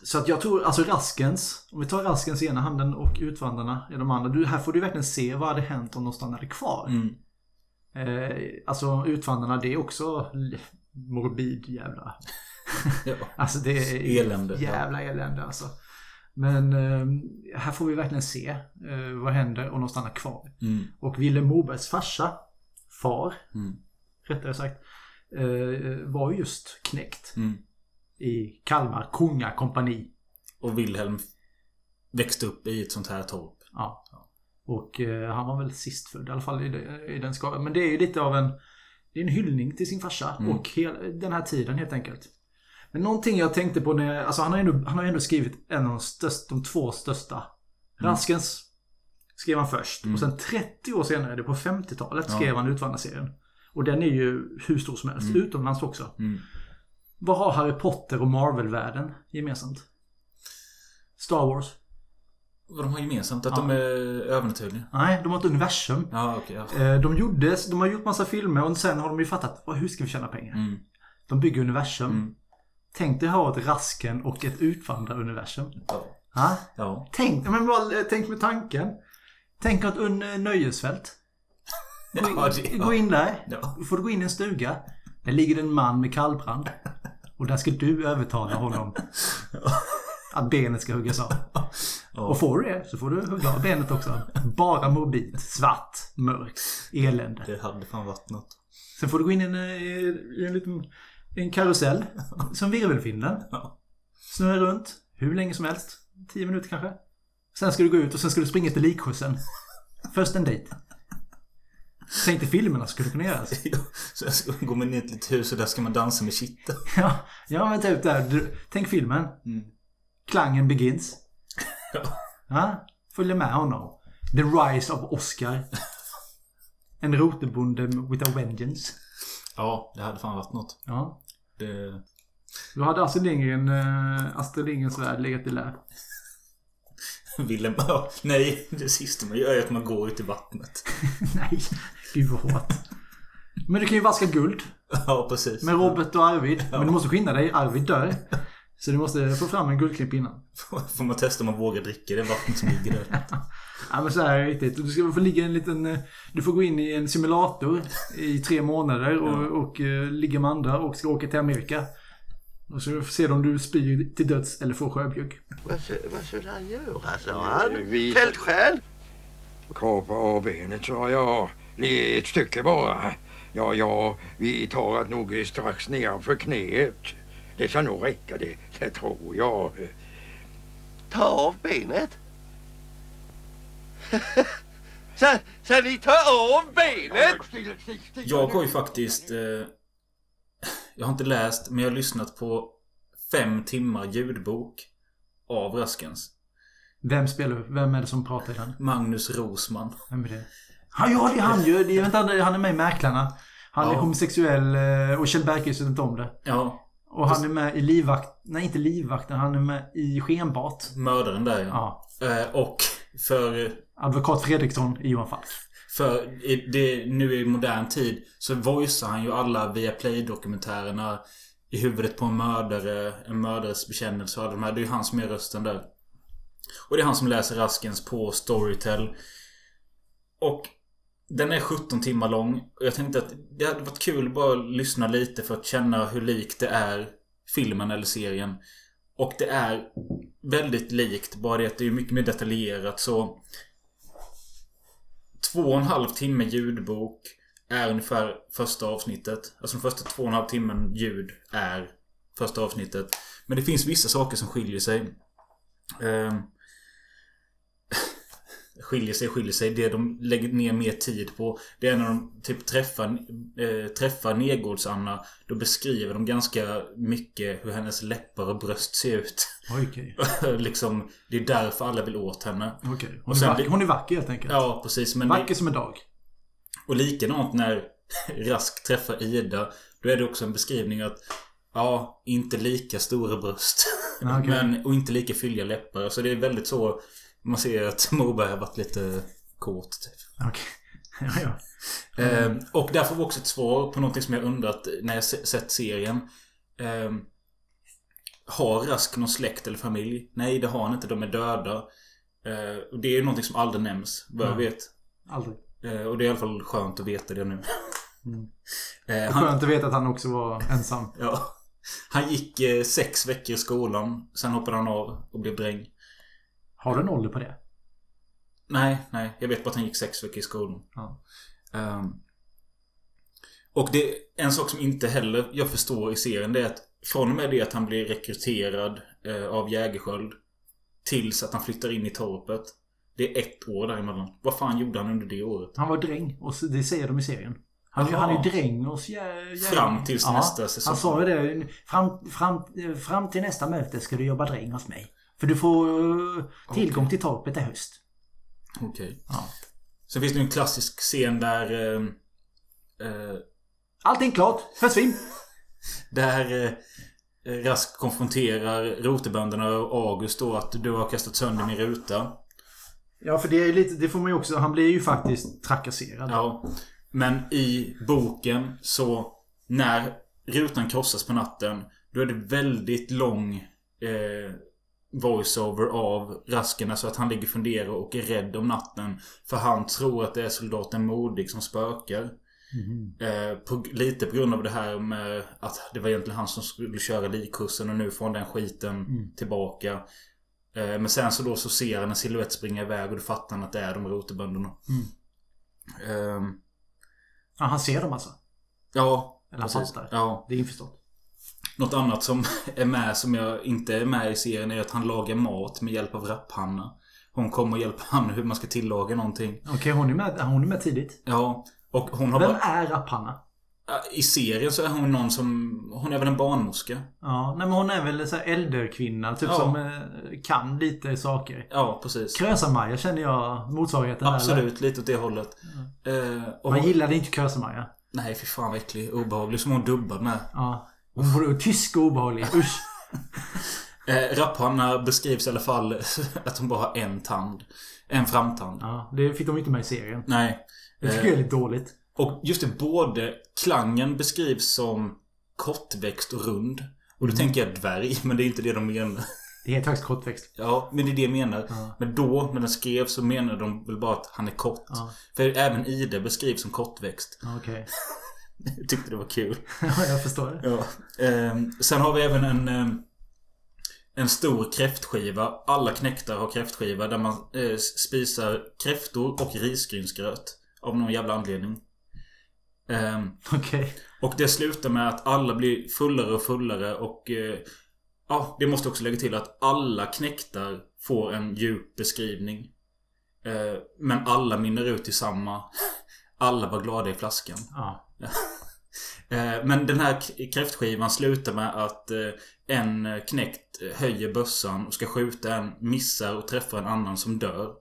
Så att jag tror, alltså Raskens, om vi tar Raskens i ena handen och Utvandrarna i de andra. Du, här får du verkligen se vad hade hänt om de stannade kvar. Mm. Eh, Alltså Utvandrarna, det är också morbid jävla. Ja. Alltså det är Elände, jävla elände alltså. Men här får vi verkligen se vad händer om de stannar kvar. Mm. Och Vilhelm Mobergs farsa, far, Mm. Rättare sagt, eh, var ju just knäckt Mm. i Kalmar Kongakompani. Och Wilhelm växte upp i ett sånt här torp. Ja. Och eh, han var väl sist född i alla fall i, den skalan. Men det är ju lite av en, det är en hyllning till sin farsa Mm. och hel, den här tiden helt enkelt. Men någonting jag tänkte på när, alltså han har ändå, han har ändå skrivit en av de, största, de två största. Raskens skrev han först. Mm. Och sen 30 år senare, det på 50-talet, Ja. skrev han Utvandrarserien. Och den är ju hur stor som helst, Mm. utomlands också. Mm. Vad har Harry Potter och Marvel-världen gemensamt? Star Wars? Vad de har gemensamt? Att Ja. de är övernaturliga? Nej, de har ett universum. Ja, okej. ja. Eh, De, gjorde, de har gjort massa filmer och sen har de ju fattat "Vad, hur ska vi tjäna pengar? Mm. De bygger universum. Mm. Tänk dig ha ett Rasken och ett Utvandrar-universum. Ja. Ha? ja. Tänk, men bara, tänk med tanken. Tänk att eh, nöjesfält. Gå in, Ja, det- ja. gå in där. Ja. Får du gå in i en stuga. Där ligger en man med kallbrand. Och där ska du övertala honom. Att benet ska huggas av. Och får du det så får du hugga av benet också. Bara morbid, svart, mörkt, elände. Det hade fan varit något. Sen får du gå in i en, i en liten en karusell. Som virvelvinden. Ja. Snurra runt hur länge som helst. Tio minuter kanske. Sen ska du gå ut och sen ska du springa till likskjutsen. Först en dejt. Tänk dig filmerna skulle kunna göras. Så jag ska gå med ner till ett hus och där ska man dansa med kittel. Ja, ja men typ där. Du, tänk filmen. Mm. Klangen begins. Ja, följer med honom. The Rise of Oscar. En rotebonde with a vengeance. Ja, det hade fan varit något. Ja. Det... Då hade Astrid Lindgren, eh, Astrid Lindgrens värld legat i lä. Ville man... Nej, det sista man gör är att man går ut i vattnet. Nej, gud vad hårt. Men du kan ju vaska guld Ja, precis. med Robert och Arvid. Men du måste skynda dig, Arvid dör. Så du måste få fram en guldklimp innan. Får man testa om man vågar dricka det vattnet som ligger där. Ja men så här är det riktigt. Du ska få ligga i en liten... eh, Du får gå in i en simulator i tre månader och, och eh, ligga med andra och ska åka till Amerika. Och så får se om du spyr till döds eller får sjöbjugg. Vad, sku- vad skulle han göra, sa han? Fältskäl? Kapa av benet sa jag. Ett stycke bara. Ja, ja, vi tar att nog strax nedanför knät. Det ska nog räcka det, det tror jag. Ta av benet? så, så ni tar av benet? Jag har ju faktiskt... Eh, jag har inte läst, men jag har lyssnat på fem timmar ljudbok av Raskens. Vem spelar Vem är det som pratar i den? Magnus Rosman. Vem är det? Ja, ja det är han ju. Det är, vänta, han är med i Mäklarna. Han är Ja. homosexuell eh, och Kjell Bergqvist vet inte om det. Ja. Och han är med i livvakt... Nej, inte livvakten. Han är med i Skenbart. Mördaren där ja. Eh, och för... Advokat Fredriksson i Johan Falk. För det, nu i modern tid så voicear han ju alla via Play-dokumentärerna i huvudet på en mördare, en mördares bekännelse och de här. Det är ju han som är rösten där. Och det är han som läser Raskens på Storytel. Och den är 17 timmar lång. Och jag tänkte att det hade varit kul att bara lyssna lite för att känna hur likt det är filmen eller serien. Och det är väldigt likt. Bara det att det är mycket mer detaljerat så... Två och en halv timme ljudbok är ungefär första avsnittet. Alltså den första två och en halv timmen ljud är första avsnittet. Men det finns vissa saker som skiljer sig. Ehm skiljer sig skiljer sig. Det de lägger ner mer tid på. Det är när de typ träffar, eh, träffar Nergårds-Anna. Då beskriver de ganska mycket hur hennes läppar och bröst ser ut. Okej. liksom, det är därför alla vill åt henne. Okej. Hon, Och är sen vacker, blir- hon är vacker helt enkelt. Ja, precis. Men Vacker som en dag. och likadant när Rask träffar Ida. Då är det också en beskrivning att Ja, inte lika stora bröst. Ja, okej. Men, och inte lika fylliga läppar. Så det är väldigt så... Man ser att Moberg har varit lite kåt typ. Okej. Ja, ja. Ehm, och där får vi också ett svar på någonting som jag undrat när jag se- sett serien. Ehm, har Rask någon släkt eller familj? Nej, det har han inte. De är döda. Ehm, och det är ju någonting som aldrig nämns, vad jag vet. Aldrig. Ehm, och det är i alla fall skönt att veta det nu. Mm. Ehm, Skönt att veta att han också var ensam. Ja. Han gick eh, sex veckor i skolan. Sen hoppade han av och blev dräng. Har du en ålder på det? Nej, nej. Jag vet bara att han gick sex veckor i skolan. Ja. Ehm, och det en sak som inte heller jag förstår i serien det är att från och med det att han blir rekryterad eh, av Jägerskiöld tills att han flyttar in i torpet. Det är ett år däremellan. Vad fan gjorde han under det året? Han var dräng. Och det säger de i serien. Han, Jaha. han är dräng hos jä, jä, Fram tills nästa säsong. Han sa ju det. Fram, fram, fram till nästa möte ska du jobba dräng hos mig. För du får eh, tillgång till torpet i höst. Okej. Ja. Sen finns det en klassisk scen där... Eh, eh, Allting klart. Försvinn. Där eh, Rask konfronterar rotebönderna och August då att du har kastat sönder min ruta. Ja, för det är lite, det får man ju också. Han blir ju faktiskt trakasserad. Ja. Men i boken så när rutan krossas på natten då är det väldigt lång eh, voiceover av Rasken. Alltså att han ligger och funderar och är rädd om natten. För han tror att det är soldaten Modig som spökar. Mhm. Eh, på, lite på grund av det här med att det var egentligen han som skulle köra likkursen och nu får han den skiten Mm. tillbaka. Eh, men sen så då så ser han en silhuett springa iväg och då fattar han att det är de rotebönderna. Mm. Ehm, Ja, han ser dem alltså. ja, Eller han fattar. Ja. Det är införstått. Något annat som är med som jag inte är med i serien är att han lagar mat med hjälp av Rapp-Hanna. Hon kommer och hjälper han hur man ska tillaga någonting. Okej, hon är med, hon är med tidigt. Ja. Och hon har Vem bara... är Rapp-Hanna? I serien så är hon någon som... Hon är väl en barnmorska? Ja, nej men hon är väl en sån här äldrekvinna. Typ Ja. som eh, kan lite saker. Ja, precis. Krösa-Maja känner jag motsvarigheten där? Absolut, lite åt det hållet. Eh, och Man hon- gillade inte Krösa-Maja. Nej, för fan vad äcklig. Obehaglig. Som hon dubbad med. Ja. Var tysk och obehaglig. Usch. Eh, Rapp-Hanna beskrivs i alla fall att hon bara har en tand. En framtand. Ja, det fick de inte med i serien. Nej. Det tycker jag är lite dåligt. Och just det, både klangen beskrivs som kortväxt och rund. Och då tänker jag dvärg, men det är inte det de menar. Det heter faktiskt kortväxt. Ja, men det är det jag menar. Ja. Men då, när den skrevs, så menade de väl bara att han är kort. Ja. För även Ida beskrivs som kortväxt. Ja, Okej. Tyckte det var kul. Ja, jag förstår. Ja. Ehm, sen har vi även en, ehm, en stor kräftskiva. Alla knäktar har kräftskiva där man eh, spisar kräftor och risgrynsgröt. Av någon jävla anledning. Ehm, Okej. och det slutar med att alla blir fullare och fullare och... Eh, ja, det måste också lägga till att alla knäktar får en djup beskrivning. Eh, men alla mynnar ut i samma... Alla var glada i flaskan. Ja. Eh, Men den här kräftskivan slutar med att eh, en knäckt höjer bössan och ska skjuta en, missar och träffar en annan som dör.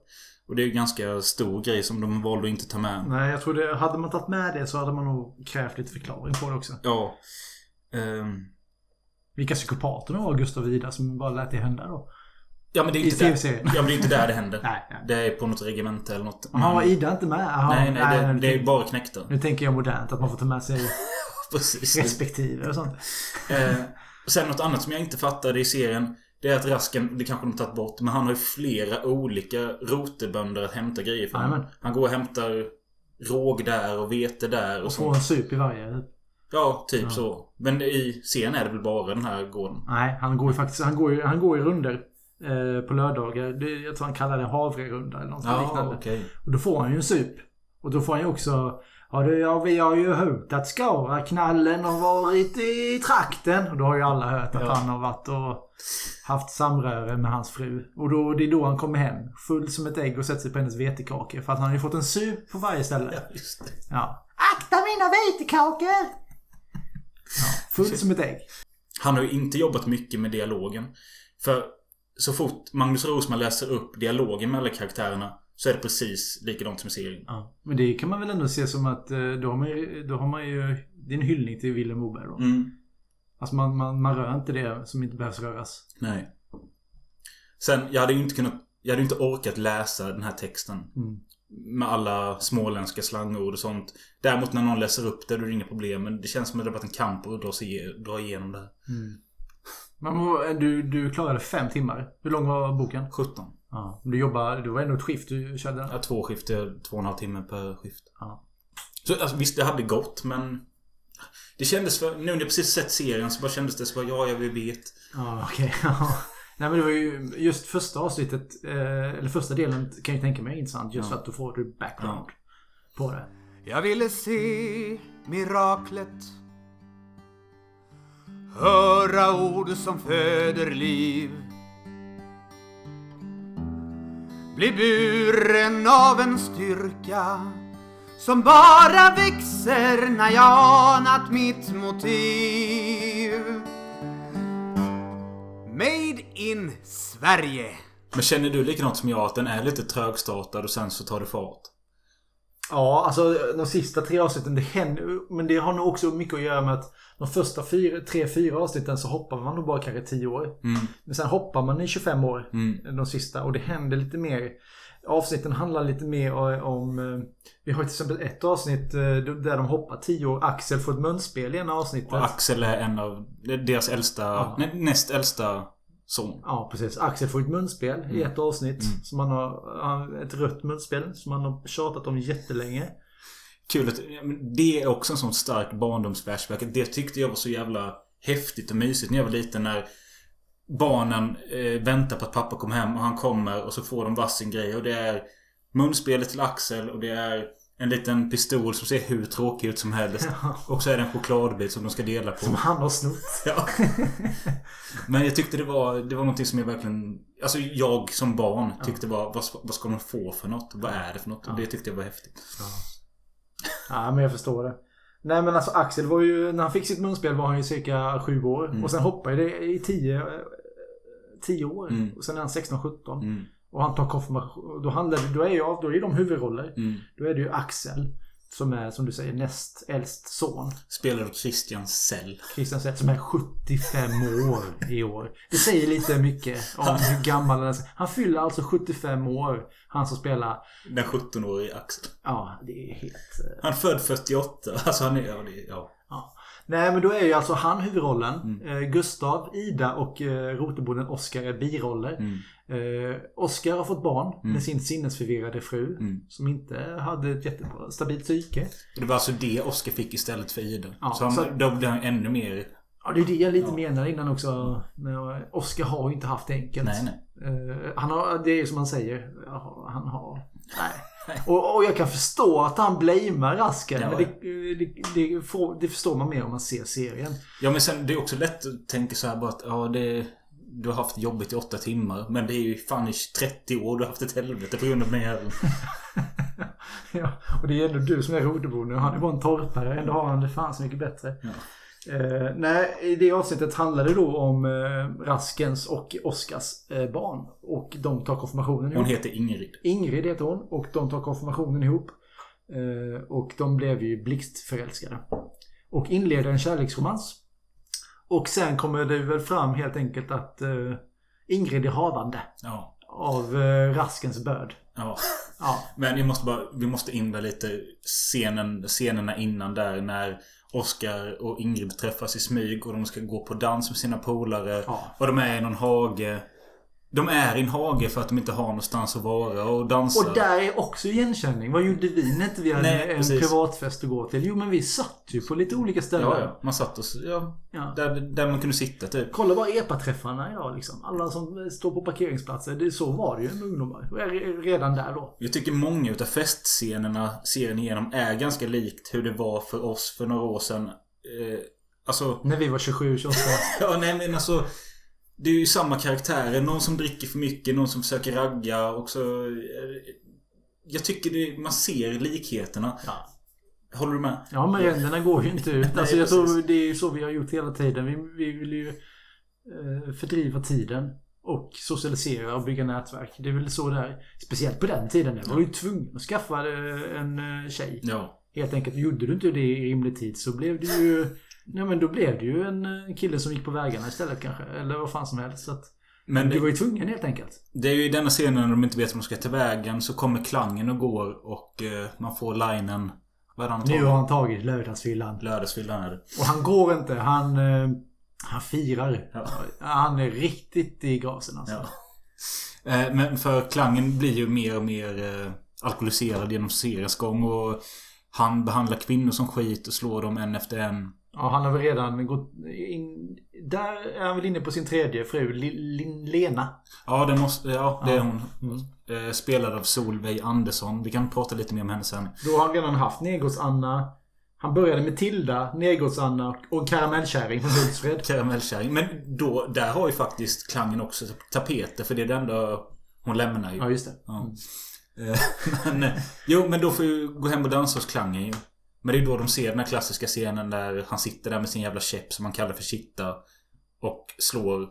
Och det är ju ganska stor grej som de valde att inte ta med. Nej, jag tror det. Hade man tagit med det så hade man nog krävt lite förklaring på det också. Ja. Ehm, Vilka psykopater det var Gustav Vida som bara lät det hända då. Ja men det är inte där, ja, men det är inte där det händer. Nej, nej. Det är på något regemente eller något. Var Men- Ida inte med? Jaha, nej, nej, det, nu det är bara knäckta. Nu tänker jag modernt att man får ta med sig respektive och sånt. Eh, och sen något annat som jag inte fattade i serien. Det är att Rasken, det kanske de tagit bort, men han har ju flera olika rotebönder att hämta grejer från. Jajamän. Han går och hämtar råg där och vete där och, Och så. få en sup i varje. Ja, typ Ja. så. Men i serien är det väl bara den här gården. Nej, han går ju faktiskt han går ju, han går i runder på lördagar. Det, jag tror han kallar det havrerunda eller något Ja, liknande. okej. Och då får han ju en sup. Och då får han ju också Ja, det, ja, vi har ju hört att Skaraknallen har varit i trakten. Och då har ju alla hört att Ja. han har varit och haft samröre med hans fru. Och då, det är då han kommer hem. Full som ett ägg och sätter sig på hennes vetekakor. För att han har ju fått en sup på varje ställe. Ja, just det. Ja. Akta mina vetekakor! Ja, full som ett ägg. Han har ju inte jobbat mycket med dialogen. För så fort Magnus Rosman läser upp dialogen med alla karaktärerna så är det precis likadant som i serien. Ja. Men det kan man väl ändå se som att eh, då har man ju, då har man ju det är en hyllning till Willem Moberg då. Mm. Alltså man, man, man rör inte det som inte behövs röras. Nej. Sen, jag hade ju inte kunnat... Jag hade inte orkat läsa den här texten. Mm. Med alla småländska slangord och sånt. Däremot när någon läser upp det, då är det inga problem. Men det känns som att det har varit en kamp att dra, sig, dra igenom det. Mm. Men du, du klarade fem timmar. Hur lång var boken? 17. Ja. Du jobbade, det var ändå ett skift du körde? Ja, två skift. är Två och en halv timme per skift. Ja. Så alltså, visst, det hade gått, men... Det kändes för... Nu när jag precis sett serien så bara kändes det så bara, ja, jag vet. Ja, okej. Ja. Nej men det var ju just första avsnittet, eh, eller första delen kan jag tänka mig är intressant. Just Ja. för att då får du background på det. Jag ville se miraklet Höra ord som föder liv. Bli buren av en styrka som bara växer när jag anat mitt motiv. Made in Sverige. Men känner du likadant som jag att den är lite trögstartad och sen så tar det fart? Ja, alltså de sista tre avsnitten, det händer Men det har nog också mycket att göra med att de första fyra, tre, fyra avsnitten så hoppar man nog bara kanske 10 år. Mm. Men sen hoppar man i 25 år. Mm. De sista. Och det händer lite mer. Avsnitten handlar lite mer om... eh, Vi har till exempel ett avsnitt eh, där de hoppar 10 år. Axel får ett munspel i ena avsnittet. Och Axel är en av deras äldsta, Ja. nä, näst äldsta son. Ja, precis. Axel får ett munspel i Mm. ett avsnitt. Mm. Som han har, ett rött munspel som han har tjatat om jättelänge. Kul att... Det är också en sån stark barndomsflashback. Det tyckte jag var så jävla häftigt och mysigt när jag var liten. När barnen eh, väntar på att pappa kommer hem och han kommer och så får de varsin grej. Och det är munspelet till Axel och det är en liten pistol som ser hur tråkig ut som helst. Och så är det en chokladbit som de ska dela på. Som han har snott. Ja. Men jag tyckte det var, det var någonting som jag verkligen... Alltså jag som barn tyckte bara, vad, vad ska de få för något? Vad är det för något? Och det tyckte jag var häftigt. Ja, men jag förstår det. Nej men alltså Axel var ju, när han fick sitt munspel var han ju cirka 7 år. Mm. Och sen hoppade det i 10 10 år. Mm. Och sen är han 16-17. Mm. Och han tar konfirmation. Då handlar då är ju, då är de huvudroller. Mm. Då är det ju Axel. Som är som du säger näst äldst son. Spelar av Christian Sell. Christian Seth som är 75 år i år. Det säger lite mycket om hur gammal han är. Han fyller alltså 75 år. Han som spelar. Den 17-årige Axel. Ja, det är helt... eh, Han är född 48. Alltså han är... Ja, det, ja. Ja. Nej men då är ju alltså han huvudrollen. Mm. Eh, Gustav, Ida och eh, rotebonden Oskar är biroller. Mm. Eh, Oskar har fått barn Mm. med sin sinnesförvirrade fru. Mm. Som inte hade ett jättebra stabilt psyke. Det var alltså det Oscar fick istället för Ida. Ja, så han, så- då blev han ännu mer... Ja det är det jag lite menar innan också. Oskar har ju inte haft det enkelt. Nej, nej. Eh, han har, det är som man säger. ja, Han har... Nej. Och, och jag kan förstå att han blamear Rasken. Ja, men det, det, det, det förstår man mer om man ser serien. Ja men sen det är också lätt att tänka så här bara att ja det... Du har haft jobbet i åtta timmar. Men det är ju fan i 30 år du har haft ett helvete på grund av den här jäveln. Ja, och det är ändå du som är rodebonden och han är bara en torpare. Ändå har han det fan så mycket bättre. Eh, nej, i det avsnittet handlar det då om eh, Raskens och Oskars eh, barn. Och de tar konfirmationen Hon ihop. heter Ingrid. Ingrid heter hon och de tar konfirmationen ihop. Eh, och de blev ju blixtförälskade. Och inleder en kärleksromans. Och sen kommer det väl fram helt enkelt att eh, Ingrid är havande Ja. av eh, Raskens börd. Ja. Ja. Men jag måste bara, vi måste in där lite scenen, scenerna innan där när Oscar och Ingrid träffas i smyg och de ska gå på dans med sina polare. Och de är i någon hage. De är i en hage för att de inte har någonstans att vara och dansa. Och där är också igenkänning. Vad gjorde vi när inte vi hade Nej, en precis. privatfest att gå till? Jo men vi satt ju på lite olika ställen. Ja, ja. Man satt och... Ja, Ja. Där, där man kunde sitta typ. Kolla bara EPA-träffarna idag liksom. Alla som står på parkeringsplatser. Det, så var det ju med ungdomar. Re- Redan där då. Jag tycker många utav festscenerna serien igenom är ganska likt hur det var för oss för några år sedan. Eh, alltså... När vi var 27, 28. ja, nej men alltså... Det är ju samma karaktärer. Någon som dricker för mycket, någon som försöker ragga och så... eh, Jag tycker det, man ser likheterna. Håller du med? Ja men ränderna går ju inte ut. Nej, Alltså jag tror det är ju så vi har gjort hela tiden. Vi, vi vill ju eh, fördriva tiden. Och socialisera och bygga nätverk. Det är väl så det är. Speciellt på den tiden. Där var du ju tvungen att skaffa eh, en tjej. Ja. Helt enkelt. Gjorde du inte det i rimlig tid så blev det ju... Nej men då blev det ju en eh, kille som gick på vägarna istället kanske. Eller vad fan som helst. Så att, Men du var ju tvungen helt enkelt. Det är ju i denna scenen när de inte vet vad de ska ta vägen så kommer klangen och går och eh, man får linen... Vad han? Nu har han tagit lördagsfyllan. Lördagsfyllan är det. Och han går inte. Han, eh, han firar. Han är riktigt i gasen alltså. Ja. Eh, Men för klangen blir ju mer och mer eh, alkoholiserad genom seriens gång och han behandlar kvinnor som skit och slår dem en efter en. Ja, han har väl redan gått in... Där är han väl inne på sin tredje fru, Lena. Ja, det, måste, ja, det är hon. Eh, Spelad av Solveig Andersson. Vi kan prata lite mer om henne sen. Då har han redan haft Nergårds-Anna. Han började med Tilda, Nergårds-Anna och karamellkärring från Hultsfred. Karamellkärring. Men då, där har ju faktiskt klangen också tapeter för det är det enda hon lämnar ju. Ja, just det. Ja. Eh, men, eh, jo, men då får ju gå hem och dansa hos klangen ju. Men det är då de ser den här klassiska scenen där han sitter där med sin jävla käpp som man kallar för kitta. Och slår...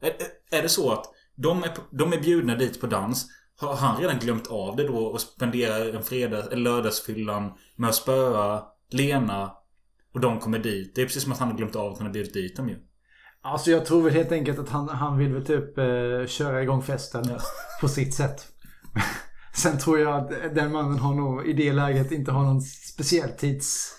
Är, är det så att de är, de är bjudna dit på dans. Har han redan glömt av det då och spenderar en fredag, eller lördagsfyllan med att spöa Lena och de kommer dit. Det är precis som att han har glömt av att han har bjudit dit dem ju. Alltså jag tror väl helt enkelt att han, han vill väl typ eh, köra igång festen på sitt sätt. Sen tror jag att den mannen har nog i det läget inte har någon speciell tids...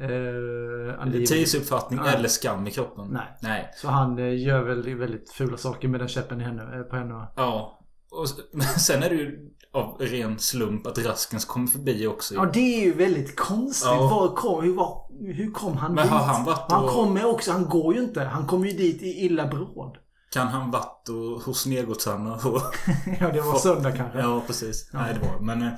Eh. Tidsuppfattning Nej. eller skam i kroppen. Nej. Nej. Så han eh, gör väl väldigt fula saker med den käppen i henne, eh, på henne? Ja. Och men sen är det ju av ren slump att Raskens kommer förbi också. Ja det är ju väldigt konstigt. Ja. Var kom, hur, var, hur kom han Men dit? har han varit Han och- kommer också, han går ju inte. Han kommer ju dit i illa bråd. Kan han varit och, hos Negotsarna och... Ja, det var söndag kanske. Ja, precis. Ja. Nej, det var Men, eh,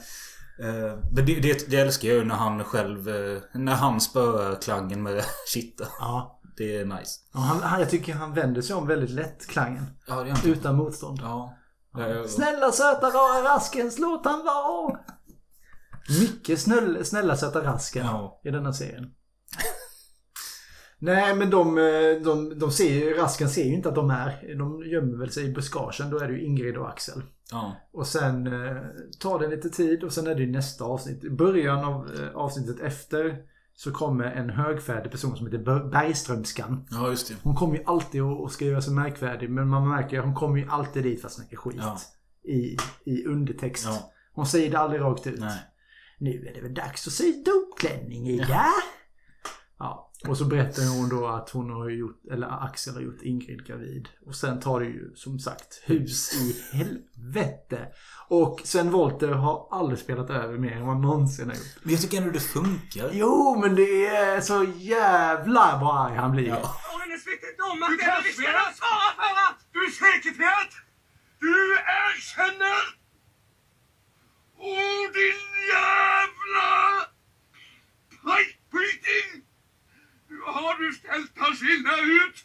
men det, det, det älskar jag ju när han själv... Eh, när han spöar klangen med kitta. Ja. Det är nice. Ja, han, han, jag tycker han vänder sig om väldigt lätt, klangen. Ja. Utan motstånd. Ja. Eh, Snälla söta rara Raskens, låt han vara! Mycket snäll, snälla söta Rasken i denna serien. Nej men de, eh, de, de ser ju, Rasken ser ju inte att de är. De gömmer väl sig i buskagen. Då är det ju Ingrid och Axel. Ja. Och sen eh, tar det lite tid och sen är det ju nästa avsnitt. I början av eh, avsnittet efter så kommer en högfärdig person som heter Ber- Bergströmskan. Ja, just det. Hon kommer ju alltid och och ska göra sig märkvärdig men man märker att hon kommer ju alltid dit för att snacka skit. Ja. I, I undertext. Ja. Hon säger det aldrig rakt ut. Nej. Nu är det väl dags att sy dopklänning Ida. Ja. Och så berättar hon då att hon har gjort, eller Axel har gjort Ingrid gravid. Och sen tar det ju som sagt hus i helvete. Och Sven Wollter har aldrig spelat över mer än vad han någonsin har gjort. Men jag tycker ändå det funkar. Jo, men det är så jävla vad arg han blir. Svara för att du är sekretariat! Du erkänner! Åh din jävla pajkbryting! Har du ställt oss illa ut!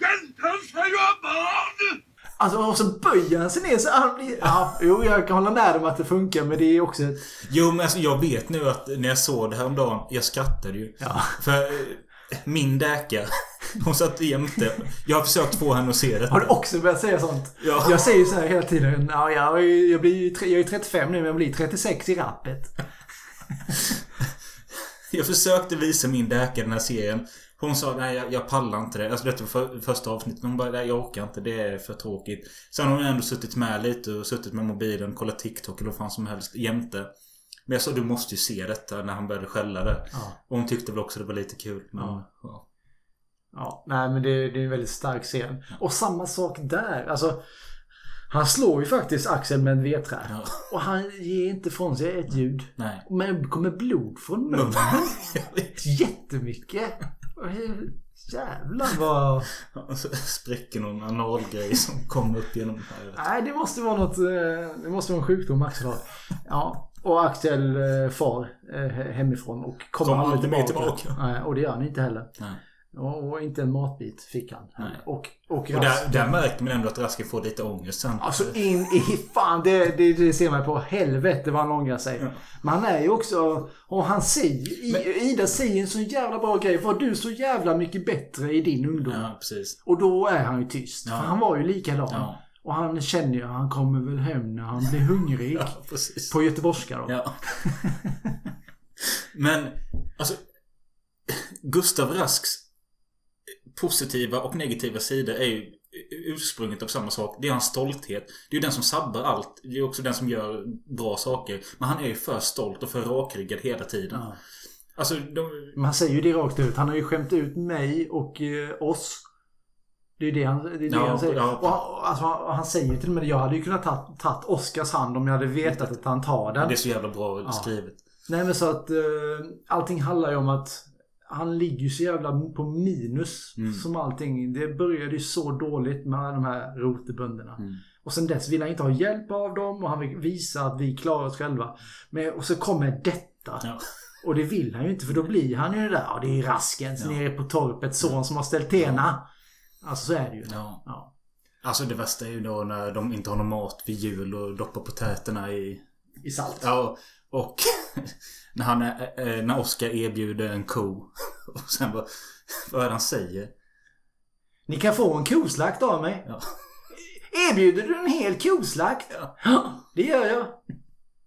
Jäntan ska ju ha barn! Alltså, och så böjer han sig ner så han blir... Ja, jo, jag kan hålla med om att det funkar, men det är också. Jo, men alltså, jag vet nu att när jag såg det här om dagen, jag skrattade ju. Ja. För eh, min däka, hon satt jämte. Jag har försökt få henne att se det. Har du också börjat säga sånt? Ja. Jag säger så här hela tiden. Ja, jag, är- jag, blir, ju jag är 35 nu, men jag blir 36 i rappet. Jag försökte visa min däka den här serien. Hon sa nej jag, jag pallar inte det. Alltså detta var för, första avsnittet. Hon bara nej jag orkar inte. Det är för tråkigt. Sen har hon ändå suttit med lite och suttit med mobilen, kollat TikTok eller vad fan som helst jämte. Men jag sa du måste ju se detta när han började skälla där. Ja. Och hon tyckte väl också det var lite kul. Men, Ja. ja. Ja, nej men det, det är en väldigt stark scen. Och samma sak där. Alltså, han slår ju faktiskt Axel med en vedträ. Och han ger inte från sig ett ljud. Nej. Men det kommer blod från munnen. Jättemycket. Jävlar vad... Spräcker någon analgrej som kommer upp genom här. Nej, det måste vara något... eh, Det måste vara en sjukdom Axel har. Ja. Och Axel eh, far eh, hemifrån och kommer Kommer aldrig tillbaka. tillbaka. Nej, och det gör han inte heller. Nej. Och, och inte en matbit fick han. Nej. Och, och, Och där, där märker man ändå att Raskin får lite ångest sen. Alltså in i fan, det, det, det ser man på. Helvete vad han ångrar sig. Men han är ju också, och han säger, I- Ida säger en så jävla bra grej. Var du så jävla mycket bättre i din ungdom? Ja, precis. Och då är han ju tyst. Ja. För han var ju likadan. Ja. Och han känner ju, han kommer väl hem när han blir hungrig. Ja, precis. På göteborgska då. Ja. Men, alltså. Gustav Rasks positiva och negativa sidor är ju ursprunget av samma sak. Det är hans stolthet. Det är ju den som sabbar allt. Det är också den som gör bra saker. Men han är ju för stolt och för rakryggad hela tiden. Ja. Alltså, de, Men han säger ju det rakt ut. Han har ju skämt ut mig och eh, oss. Det är det han, det är det Ja, han säger. ja. Och han, alltså, han säger till och med det. Jag hade ju kunnat ta, tagit Oscars hand om jag hade vetat att han tar den. det är så jävla bra Ja. skrivet. Nej men så att eh, allting handlar ju om att han ligger ju så jävla på minus Mm. som allting. Det började ju så dåligt med de här rotebönderna. Mm. Och sen dess vill han inte ha hjälp av dem och han vill visa att vi klarar oss själva. Men, och så kommer detta. Ja. Och det vill han ju inte för då blir han ju det där. Ja, det är Raskens Ja. nere på torpet, son som har ställt tena. Alltså så är det ju. Ja. Ja. Alltså det värsta är ju då när de inte har någon mat vid jul och doppar potäterna i... I salt. Ja, och när han är, eh, när Oscar erbjuder en ko. Och sen vad, vad är det han säger? Ni kan få en koslakt av mig. Ja. Erbjuder du en hel koslakt? Ja. Det gör jag.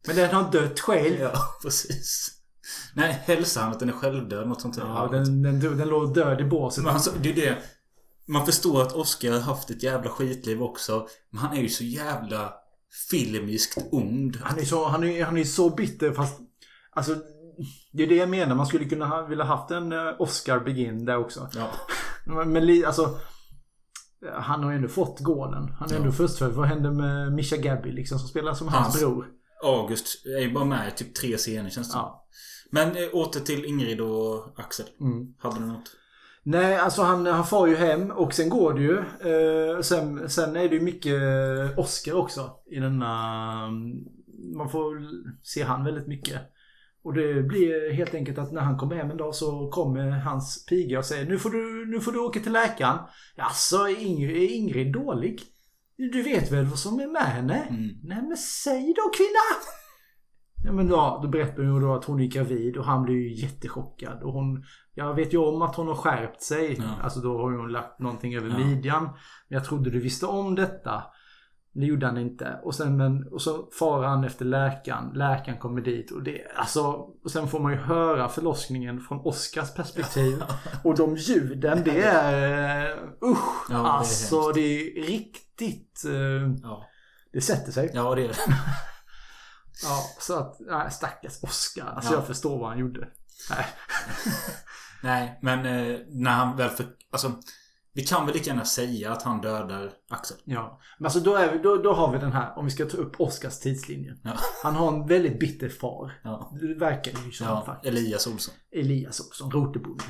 Men den har dött själv. Ja, precis. Nej, hälsar han att den är självdöd? Något sånt där. Ja, den, den, den låg död i båset. Men alltså, det är det. Man förstår att Oscar har haft ett jävla skitliv också. Men han är ju så jävla filmiskt ond. Han är så, han är, han är så bitter fast... Alltså, det är det jag menar. Man skulle kunna ha, vilja haft en eh, Oscar Begin där också. Ja. Men, alltså... Han har ju ändå fått gålen. Han är Ja. ändå förstfödd. Vad hände med Mischa Gabby liksom som spelar som hans, Hans- bror? August är ju bara med i typ tre scener känns det. Ja. Men eh, åter till Ingrid och Axel. Mm. Hade du något? Nej, alltså han, han far ju hem och sen går det ju. Eh, sen, sen är det ju mycket Oscar också i denna... Man får se han väldigt mycket. Och det blir helt enkelt att när han kommer hem en dag så kommer hans piga och säger nu får du, nu får du åka till läkaren. Jaså, är Ingrid, dålig? Du vet väl vad som är med henne? Mm. Nej men säg då kvinna! Ja men då, då berättar hon då att hon är gravid och han blir ju jättechockad. Och hon, jag vet ju om att hon har skärpt sig. Ja. Alltså då har hon lagt någonting över Ja. midjan. Men jag trodde du visste om detta. Det gjorde han inte. Och, sen, men, och så far han efter läkaren. Läkaren kommer dit och det, alltså, och sen får man ju höra förlossningen från Oscars perspektiv. Och de ljuden, det är... Uh, usch! Ja, det är alltså hemskt. det är riktigt... eh, Ja. det sätter sig. Ja, det är det. Ja, så att, nej, stackars Oscar. Alltså Ja. jag förstår vad han gjorde. Nej. Nej, men eh, när han väl för... Alltså, vi kan väl lika gärna säga att han dödar Axel. Ja. Men alltså då, är vi, då, då har vi den här, om vi ska ta upp Oscars tidslinje. Ja. Han har en väldigt bitter far. Ja. Det verkar ju som Ja, faktiskt. Elias Olsson. Elias Olsson, Rotebonden.